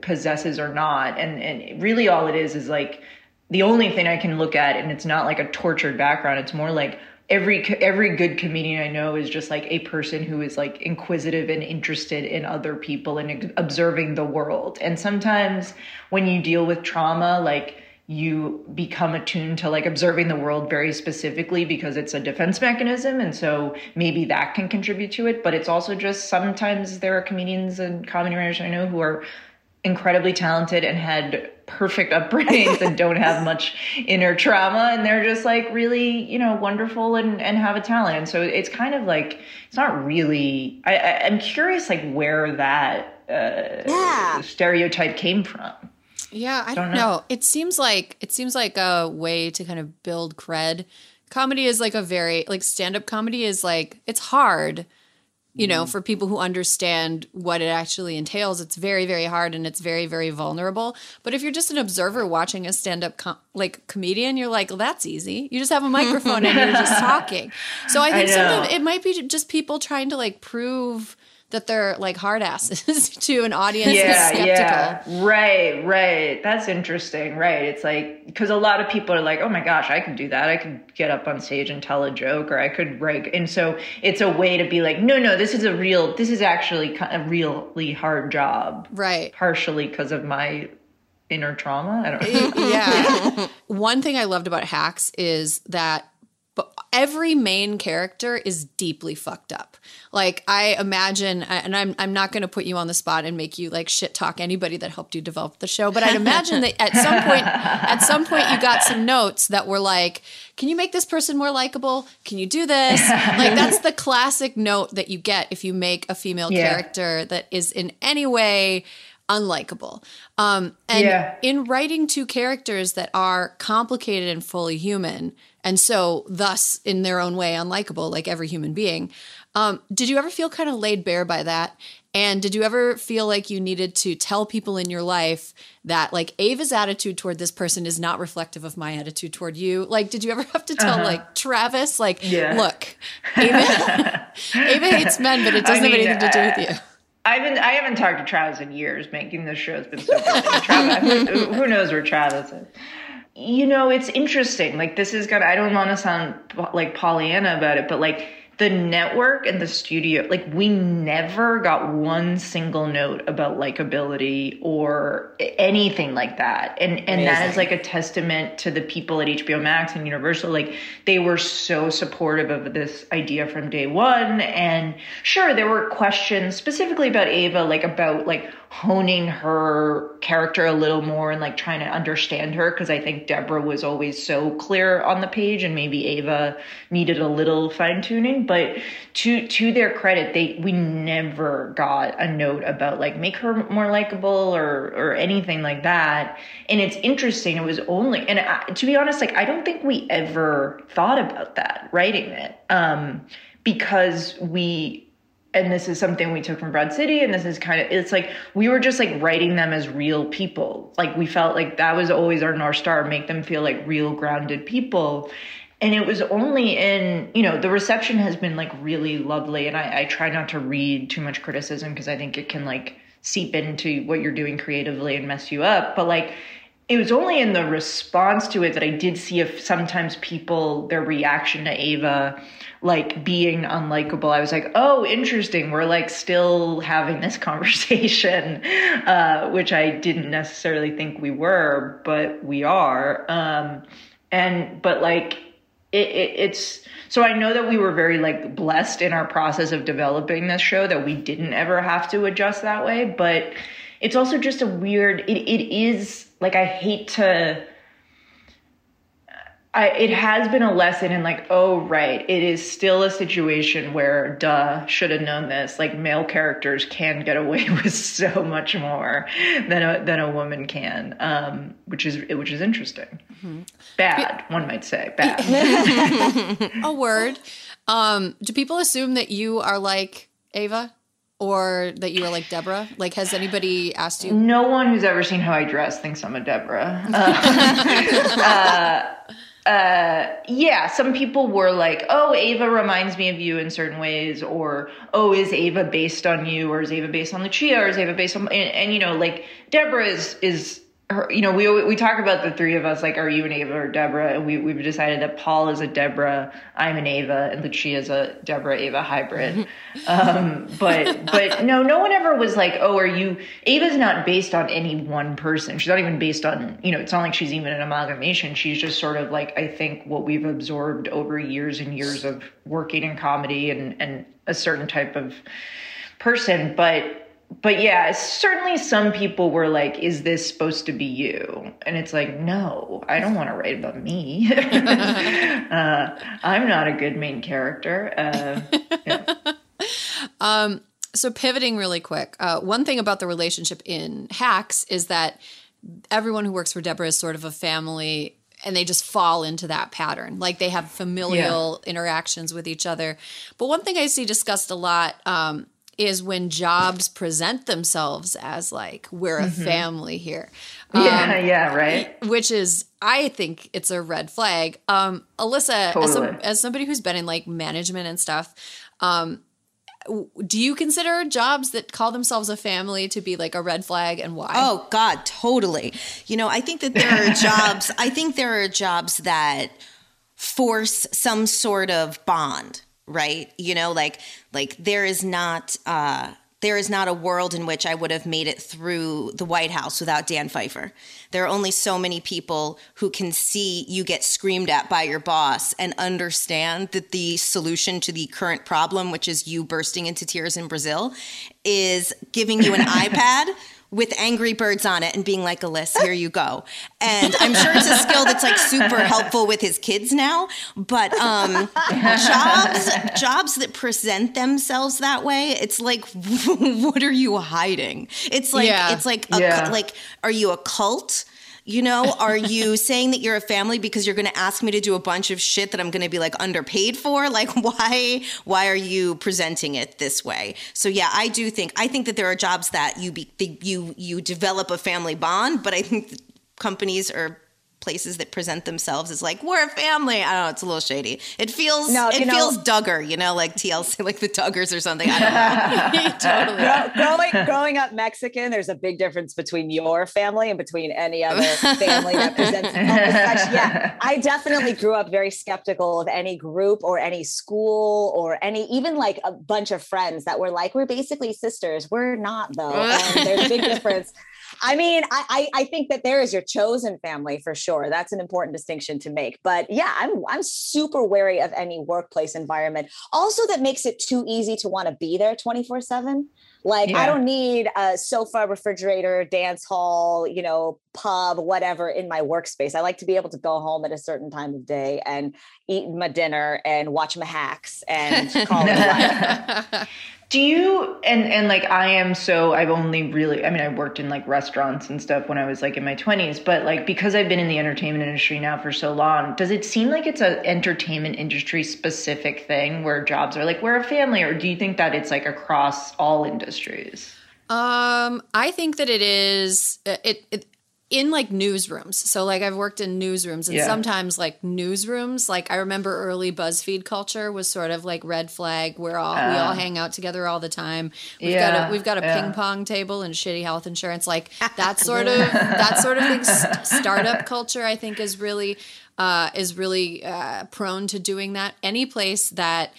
possesses or not. And and really all it is is like the only thing I can look at, and it's not like a tortured background. It's more like every every good comedian I know is just like a person who is like inquisitive and interested in other people and observing the world. And sometimes when you deal with trauma, like you become attuned to like observing the world very specifically because it's a defense mechanism and so maybe that can contribute to it but it's also just sometimes there are comedians and comedy writers i know who are incredibly talented and had perfect upbringings and don't have much inner trauma and they're just like really you know wonderful and and have a talent. And so it's kind of like it's not really i, I am curious like where that uh, yeah. stereotype came from. Yeah i don't, don't know. know. It seems like it seems like a way to kind of build cred. Comedy is like a very like stand-up comedy is like it's hard you know, mm-hmm. for people who understand what it actually entails, it's very, very hard and it's very, very vulnerable. But if you're just an observer watching a stand-up com- like comedian, you're like, well, that's easy. You just have a microphone and you're just talking. So I think I sometimes it might be just people trying to like prove that they're like hard asses to an audience yeah, Yeah. Right, right. That's interesting. Right. It's like because a lot of people are like, oh my gosh, I could do that. I could get up on stage and tell a joke, or I could write. And so it's a way to be like, no, no, this is a real. This is actually a really hard job. Right. Partially because of my inner trauma. I don't know. yeah. One thing I loved about hacks is that but every main character is deeply fucked up. Like I imagine, and I'm I'm not going to put you on the spot and make you like shit talk anybody that helped you develop the show, but I'd imagine that at some point, at some point, you got some notes that were like, "Can you make this person more likable? Can you do this?" like that's the classic note that you get if you make a female Yeah. character that is in any way unlikable. Um, and Yeah. in writing two characters that are complicated and fully human, and so thus in their own way unlikable, like every human being, um, did you ever feel kind of laid bare by that? And did you ever feel like you needed to tell people in your life that, like, Ava's attitude toward this person is not reflective of my attitude toward you? Like, did you ever have to tell, like, Travis, like, Yeah. look, Ava, Ava hates men, but it doesn't I mean, have anything to do with uh, you? I've been I haven't talked to Travis in years. Making this show has been so busy. Travis, who knows where Travis is? You know, it's interesting. Like this is gonna. I don't want to sound like Pollyanna about it, but like the network and the studio, like we never got one single note about likability or anything like that. And and that is like a testament to the people at HBO Max and Universal. Like they were so supportive of this idea from day one. And sure, there were questions specifically about Ava, like about like honing her character a little more and like trying to understand her because I think Deborah was always so clear on the page and maybe Ava needed a little fine tuning but to to their credit they we never got a note about like make her more likable or or anything like that. And it's interesting it was only and I, to be honest like I don't think we ever thought about that writing it um because we and this is something we took from Broad City, and this is kind of it's like we were just like writing them as real people. Like we felt like that was always our north star, make them feel like real grounded people. And it was only in, you know, the reception has been like really lovely. And I, I try not to read too much criticism because I think it can like seep into what you're doing creatively and mess you up. But like it was only in the response to it that I did see if sometimes people their reaction to Ava like being unlikable. I was like, oh, interesting. We're like still having this conversation, uh, which I didn't necessarily think we were, but we are. Um, and but like it, it, it's so I know that we were very like blessed in our process of developing this show that we didn't ever have to adjust that way, but it's also just a weird it, it is like I hate to I, it has been a lesson in like, oh right, it is still a situation where duh, should have known this. Like male characters can get away with so much more than a than a woman can, um, which is which is interesting. Bad, one might say, bad. a word. Um, do people assume that you are like Ava or that you are like Deborah? Like, has anybody asked you? no one who's ever seen how I dress thinks I'm a Deborah. Uh, uh, yeah, some people were like, "Oh, Ava reminds me of you in certain ways," or "Oh, is Ava based on you, or is Ava based on Lucia, or is Ava based on?" And, and you know, like Deborah is is her. You know, we we talk about the three of us, like, are you an Ava or Deborah? And we we've decided that Paul is a Deborah, I'm an Ava, and Lucia is a Deborah Ava hybrid. um, but but no, no one ever was like, "Oh, are you?" Ava's not based on any one person. She's not even based on you know. It's not like she's even an amalgamation. She's just sort of like I think what we've absorbed over years and years of working in comedy and and a certain type of person, but but yeah, certainly some people were like, "Is this supposed to be you?" And it's like, no, I don't want to write about me. uh, I'm not a good main character. Uh, yeah. So, pivoting really quick, uh, one thing about the relationship in Hacks is that everyone who works for Deborah is sort of a family and they just fall into that pattern. Like they have familial interactions with each other. But one thing I see discussed a lot um, is when jobs present themselves as like, we're a family here. yeah, yeah, right. which is I think it's a red flag. Um, Alyssa, as, some, as somebody who's been in like management and stuff, um, do you consider jobs that call themselves a family to be like a red flag, and why? Oh God, totally. You know, I think that there are jobs. I think there are jobs that force some sort of bond, right? You know, like like there is not uh, there is not a world in which I would have made it through the White House without Dan Pfeiffer. There are only so many people who can see you get screamed at by your boss and understand that the solution to the current problem, which is you bursting into tears in Brazil, is giving you an iPad with Angry Birds on it and being like, Alyssa, here you go. And I'm sure it's a skill that's like super helpful with his kids now. But um, jobs, jobs that present themselves that way, it's like, what are you hiding? It's like, Yeah. it's like, a, Yeah. like, are you a cult? You know, are you saying that you're a family because you're going to ask me to do a bunch of shit that I'm going to be like underpaid for? Like, why? Why are you presenting it this way? So yeah, I do think I think that there are jobs that you be you you develop a family bond, but I think companies or places that present themselves as like we're a family. I don't know. It's a little shady. It feels No, it know- feels Duggar, you know, like TLC, like the Duggars or something. I don't know. totally. Grow- growing, growing up Mexican, there's a big difference between your family and between any other family that presents such. Yeah, I definitely grew up very skeptical of any group or any school or any, even like a bunch of friends that were like, we're basically sisters. We're not though. And um, there's a big difference. I mean, I, I think that there is your chosen family for sure. That's an important distinction to make. But yeah, I'm I'm super wary of any workplace environment. Also, that makes it too easy to want to be there 24 seven. Like I don't need a sofa, refrigerator, dance hall, you know, pub, whatever in my workspace. I like to be able to go home at a certain time of day and eat my dinner and watch my hacks and call it life. Do you and and like I am so I've only really I mean I worked in like restaurants and stuff when I was like in my 20s but like because I've been in the entertainment industry now for so long does it seem like it's a entertainment industry specific thing where jobs are like we're a family or do you think that it's like across all industries? Um, I think that it is it, it in like newsrooms. So like I've worked in newsrooms and Yeah. sometimes like newsrooms, like I remember early BuzzFeed culture was sort of like red flag where all we all hang out together all the time. We've got Yeah, a we've got a yeah. ping pong table and shitty health insurance. Like that sort of that sort of thing. S- Startup culture I think is really uh is really uh prone to doing that. Any place that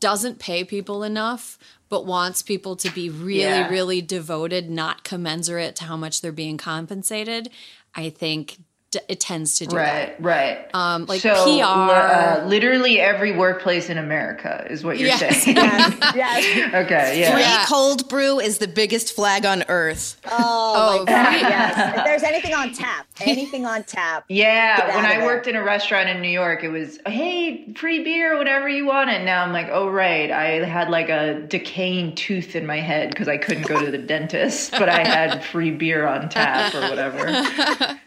doesn't pay people enough but wants people to be really Yeah. really devoted not commensurate to how much they're being compensated i think d- it tends to do Right, right. Um, like so, PR. uh, literally every workplace in America is what you're Yes. saying. yes, yes. okay, yeah. Free Yeah. cold brew is the biggest flag on earth. Oh, Oh, my God, yes. If there's anything on tap, anything on tap. Yeah, when I worked in a restaurant in New York, it was, hey, free beer, whatever you want. And now I'm like, oh, right. I had like a decaying tooth in my head because I couldn't go to the dentist, but I had free beer on tap or whatever.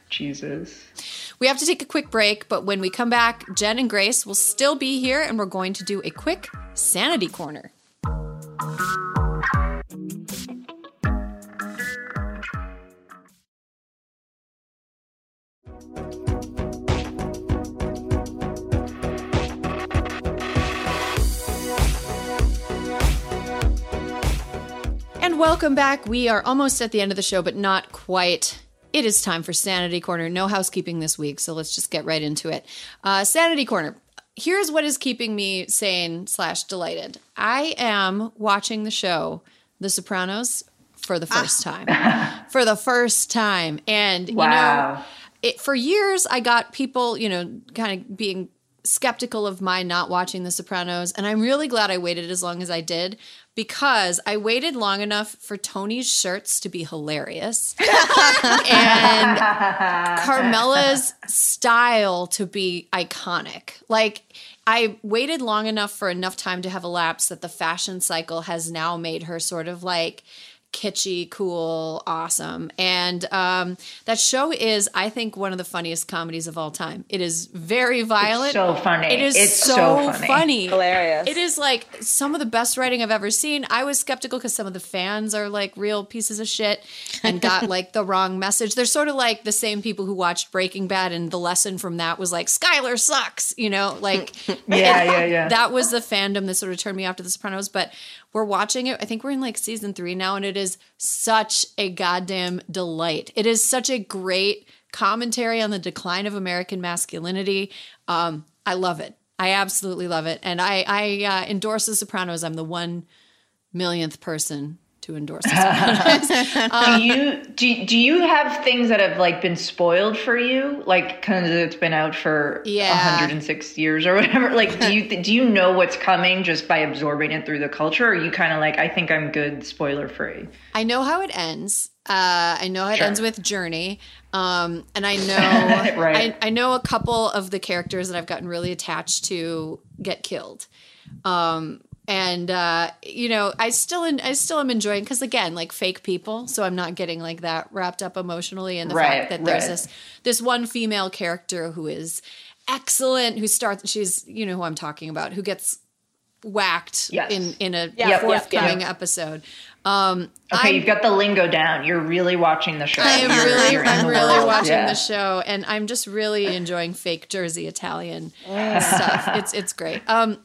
Jesus. we have to take a quick break but when we come back jen and grace will still be here and we're going to do a quick sanity corner And welcome back. We are almost at the end of the show, but not quite. It is time for Sanity Corner. No housekeeping this week, so let's just get right into it. Uh, Sanity Corner. Here's what is keeping me sane slash delighted. I am watching the show The Sopranos for the first time. For the first time, and you know, it, for years I got people, you know, kind of being skeptical of my not watching The Sopranos, and I'm really glad I waited as long as I did because I waited long enough for Tony's shirts to be hilarious and Carmela's style to be iconic. Like I waited long enough for enough time to have elapsed that the fashion cycle has now made her sort of like kitschy, cool, awesome. And um, that show is, I think, one of the funniest comedies of all time. It is very violent. so funny. It is It's so, so funny. funny. Hilarious. It is like some of the best writing I've ever seen. I was skeptical because some of the fans are like real pieces of shit and got like the wrong message. They're sort of like the same people who watched Breaking Bad, and the lesson from that was like Skylar sucks. You know, like Yeah, yeah, yeah. that was the fandom that sort of turned me off to The Sopranos. But we're watching it. I think we're in like season three now, and it is such a goddamn delight. It is such a great commentary on the decline of American masculinity. Um, I love it. I absolutely love it, and I I uh, endorse The Sopranos. I'm the one millionth person to to endorse this. podcast. do you do, do you have things that have like been spoiled for you like because it's been out for Yeah. 106 years or whatever like do you do you know what's coming just by absorbing it through the culture or are you kind of like i think i'm good spoiler free I know how it ends. Uh, I know how it Sure. ends with Journey, um, and I know Right. I, I know a couple of the characters that I've gotten really attached to get killed. Um, and uh, you know, I still I still am enjoying because again, like fake people, so I'm not getting like that wrapped up emotionally in the Right, fact that there's right. this this one female character who is excellent, who starts she's you know who I'm talking about, who gets whacked Yes. in in a Yep, yep, forthcoming yep. episode. Um, okay I'm- you've got the lingo down you're really watching the show I am You're- really, I'm really watching Yeah. the show, and I'm just really enjoying fake Jersey Italian stuff. It's it's great. Um,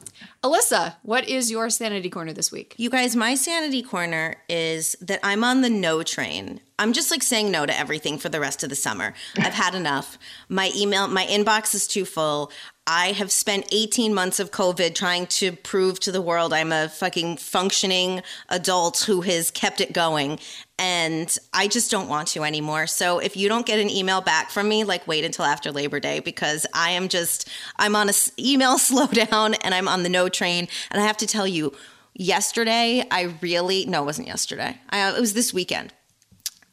Alyssa, what is your sanity corner this week? You guys, my sanity corner is that I'm on the no train. I'm just like saying no to everything for the rest of the summer. I've had enough. My email, my inbox is too full. I have spent 18 months of COVID trying to prove to the world I'm a fucking functioning adult who has kept it going. And I just don't want to anymore. So if you don't get an email back from me, like wait until after Labor Day because I am just, I'm on a email slowdown and I'm on the no train. And I have to tell you, yesterday, I really, no, it wasn't yesterday. I, it was this weekend.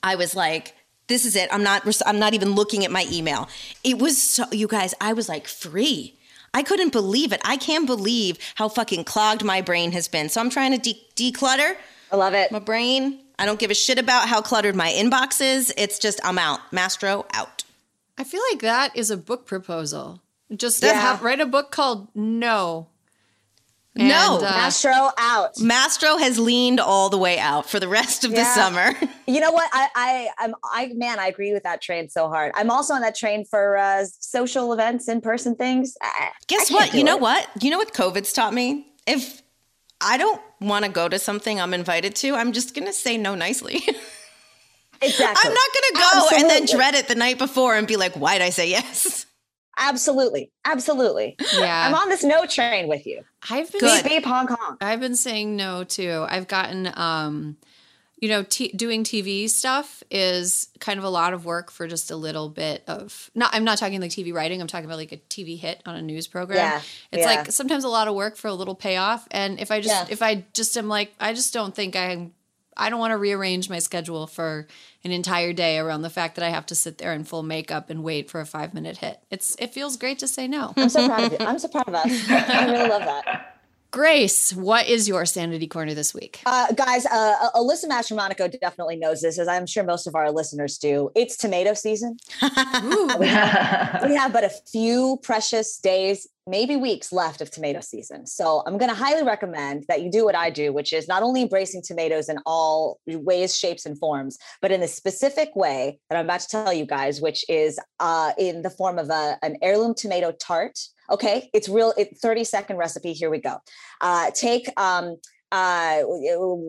I was like, this is it. I'm not I'm not even looking at my email. It was so you guys, I was like free. I couldn't believe it. I can't believe how fucking clogged my brain has been. So I'm trying to de- declutter I love it. my brain. I don't give a shit about how cluttered my inbox is. It's just I'm out. Mastro out. I feel like that is a book proposal. Just Yeah. have, write a book called No. No. And, uh, Astro out. Mastro has leaned all the way out for the rest of the summer. You know what? I, I, I'm, I, man, I agree with that train so hard. I'm also on that train for uh, social events, in person things. I, Guess I what? can't You know it. what? You know what COVID's taught me? If I don't want to go to something I'm invited to, I'm just going to say no nicely. Exactly. I'm not going to go and then dread it the night before and be like, why'd I say yes? Absolutely. Absolutely. Yeah. I'm on this no train with you. I've been. Beep, beep, honk, honk. I've been saying no too. I've gotten, um, you know, t- doing TV stuff is kind of a lot of work for just a little bit of. Not, I'm not talking like TV writing. I'm talking about like a TV hit on a news program. Yeah, it's yeah. like sometimes a lot of work for a little payoff. And if I just, Yeah. if I just am like, I just don't think I'm. I don't want to rearrange my schedule for an entire day around the fact that I have to sit there in full makeup and wait for a five minute hit. It's it feels great to say no. I'm so proud of you. I'm so proud of us. I really love that. Grace, what is your sanity corner this week? Uh, guys, uh, Alyssa Mastromonaco definitely knows this, as I'm sure most of our listeners do. It's tomato season. we, have, we have but a few precious days, maybe weeks left of tomato season. So I'm going to highly recommend that you do what I do, which is not only embracing tomatoes in all ways, shapes, and forms, but in the specific way that I'm about to tell you guys, which is uh, in the form of a, an heirloom tomato tart. Okay, it's real. It, 30 second recipe. Here we go. Uh, take um, uh,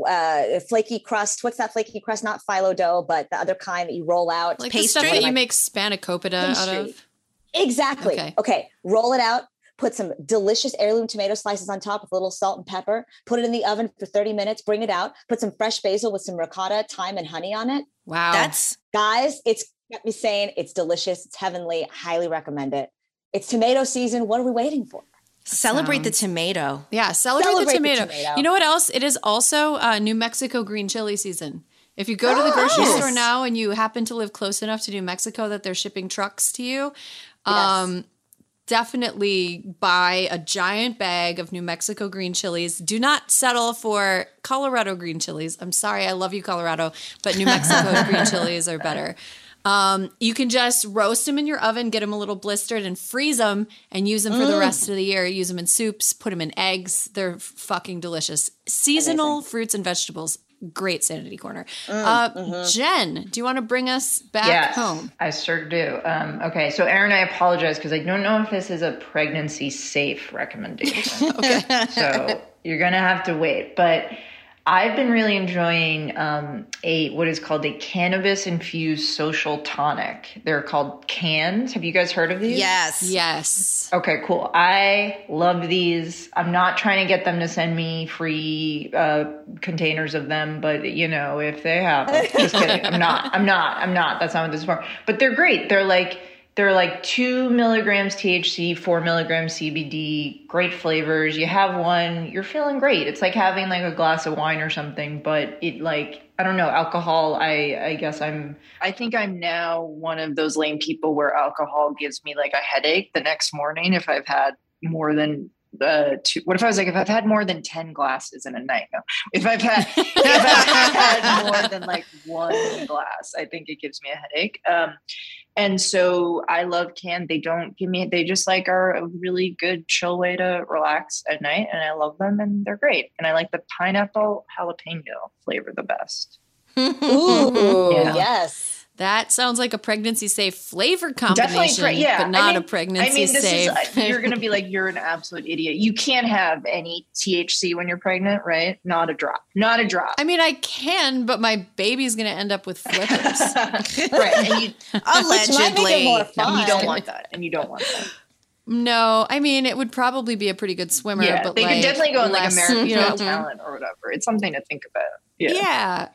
uh, flaky crust. What's that flaky crust? Not phyllo dough, but the other kind that you roll out. Like the stuff that you make spanakopita out of. Exactly. Okay. Okay. Roll it out. Put some delicious heirloom tomato slices on top with a little salt and pepper. Put it in the oven for 30 minutes. Bring it out. Put some fresh basil with some ricotta, thyme, and honey on it. Wow. That's Guys, it's got me saying it's delicious. It's heavenly. Highly recommend it. It's tomato season. What are we waiting for? celebrate the tomato. yeah, celebrate, Celebrate the, the tomato. tomato. You know what else? It is also uh, New Mexico green chili season. If you go to the grocery yes. store now and you happen to live close enough to New Mexico that they're shipping trucks to you, Yes. um, definitely buy a giant bag of New Mexico green chilies. Do not settle for Colorado green chilies. I'm sorry, I love you, Colorado, but New Mexico green chilies are better. Um, you can just roast them in your oven, get them a little blistered, and freeze them, and use them for the rest of the year. Use them in soups, put them in eggs. They're fucking delicious. Seasonal fruits and vegetables. Great sanity corner. uh, Jen, do you want to bring us back Yes, home? I sure do. Um, okay, so Erin, I apologize because I don't know if this is a pregnancy safe recommendation. Okay. so you're gonna have to wait. But I've been really enjoying um, a what is called a cannabis infused social tonic. They're called Canns. Have you guys heard of these? Yes. Yes. Okay, cool. I love these. I'm not trying to get them to send me free uh, containers of them, but you know, if they have, just kidding. I'm not. I'm not. I'm not. That's not what this is for. But they're great. They're like they're like two milligrams THC, four milligrams CBD, great flavors. You have one, you're feeling great. It's like having like a glass of wine or something, but it like, I don't know, alcohol, I, I guess I'm, I think I'm now one of those lame people where alcohol gives me like a headache the next morning if I've had more than uh, two, what if I was like, if I've had more than 10 glasses in a night? No. If I've had, if I've had more than like one glass, I think it gives me a headache. Um, and so I love Cann. They don't give me, they just like are a really good chill way to relax at night. And I love them and they're great. And I like the pineapple jalapeno flavor the best. Ooh, Yeah. yes. That sounds like a pregnancy safe flavor combination, Definitely, great. yeah. but not I mean, a pregnancy safe. I mean, this safe. is you're going to be like you're an absolute idiot. You can't have any THC when you're pregnant, right? Not a drop. Not a drop. I mean, I can, but my baby's going to end up with flippers. right. And you, Allegedly. more no, fun. you don't want that, and you don't want that. no, I mean, it would probably be a pretty good swimmer, Yeah, but they like could definitely go in like less- American you know, Got Talent or whatever. It's something to think about. Yeah. yeah.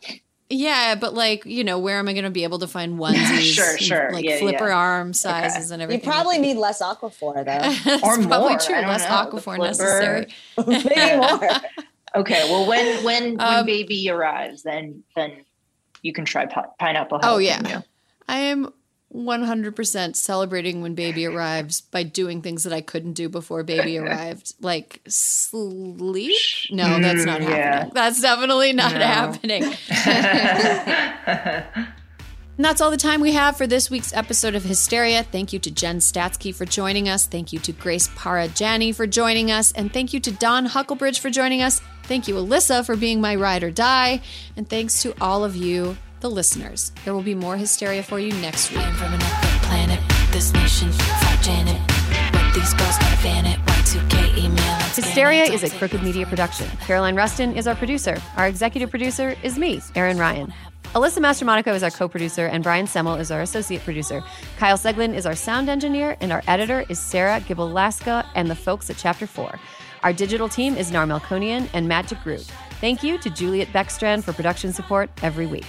Yeah, but like, you know, where am I going to be able to find onesies? Sure, sure. Like Yeah, flipper yeah. arm sizes and everything. You probably need less aquaphor though. That's Or probably more. true. Less know. Aquaphor necessary. Maybe more. Okay. Well, when when when Um, baby arrives, then then you can try pi- pineapple. Oh, yeah. jalapeno. I am 100% celebrating when baby arrives by doing things that I couldn't do before baby arrived, like sleep. No, that's not Mm, yeah. happening. That's definitely not No. happening. And that's all the time we have for this week's episode of Hysteria. Thank you to Jen Statsky for joining us. Thank you to Grace Parra Janney for joining us. And thank you to Dawn Huckelbridge for joining us. Thank you, Alyssa, for being my ride or die. And thanks to all of you, the listeners. There will be more Hysteria for you next week. From another planet. This nation, Janet. But these girls gotta fan it. Y2K email. Hysteria it. is a Crooked Media production. Caroline Reston is our producer. Our executive producer is me, Erin Ryan. Alyssa Mastromonaco is our co-producer, and Brian Semel is our associate producer. Kyle Seglin is our sound engineer, and our editor is Sarah Gibalaska and the folks at Chapter 4. Our digital team is Nar Melkonian and Matt DeGroot. Thank you to Juliet Beckstrand for production support every week.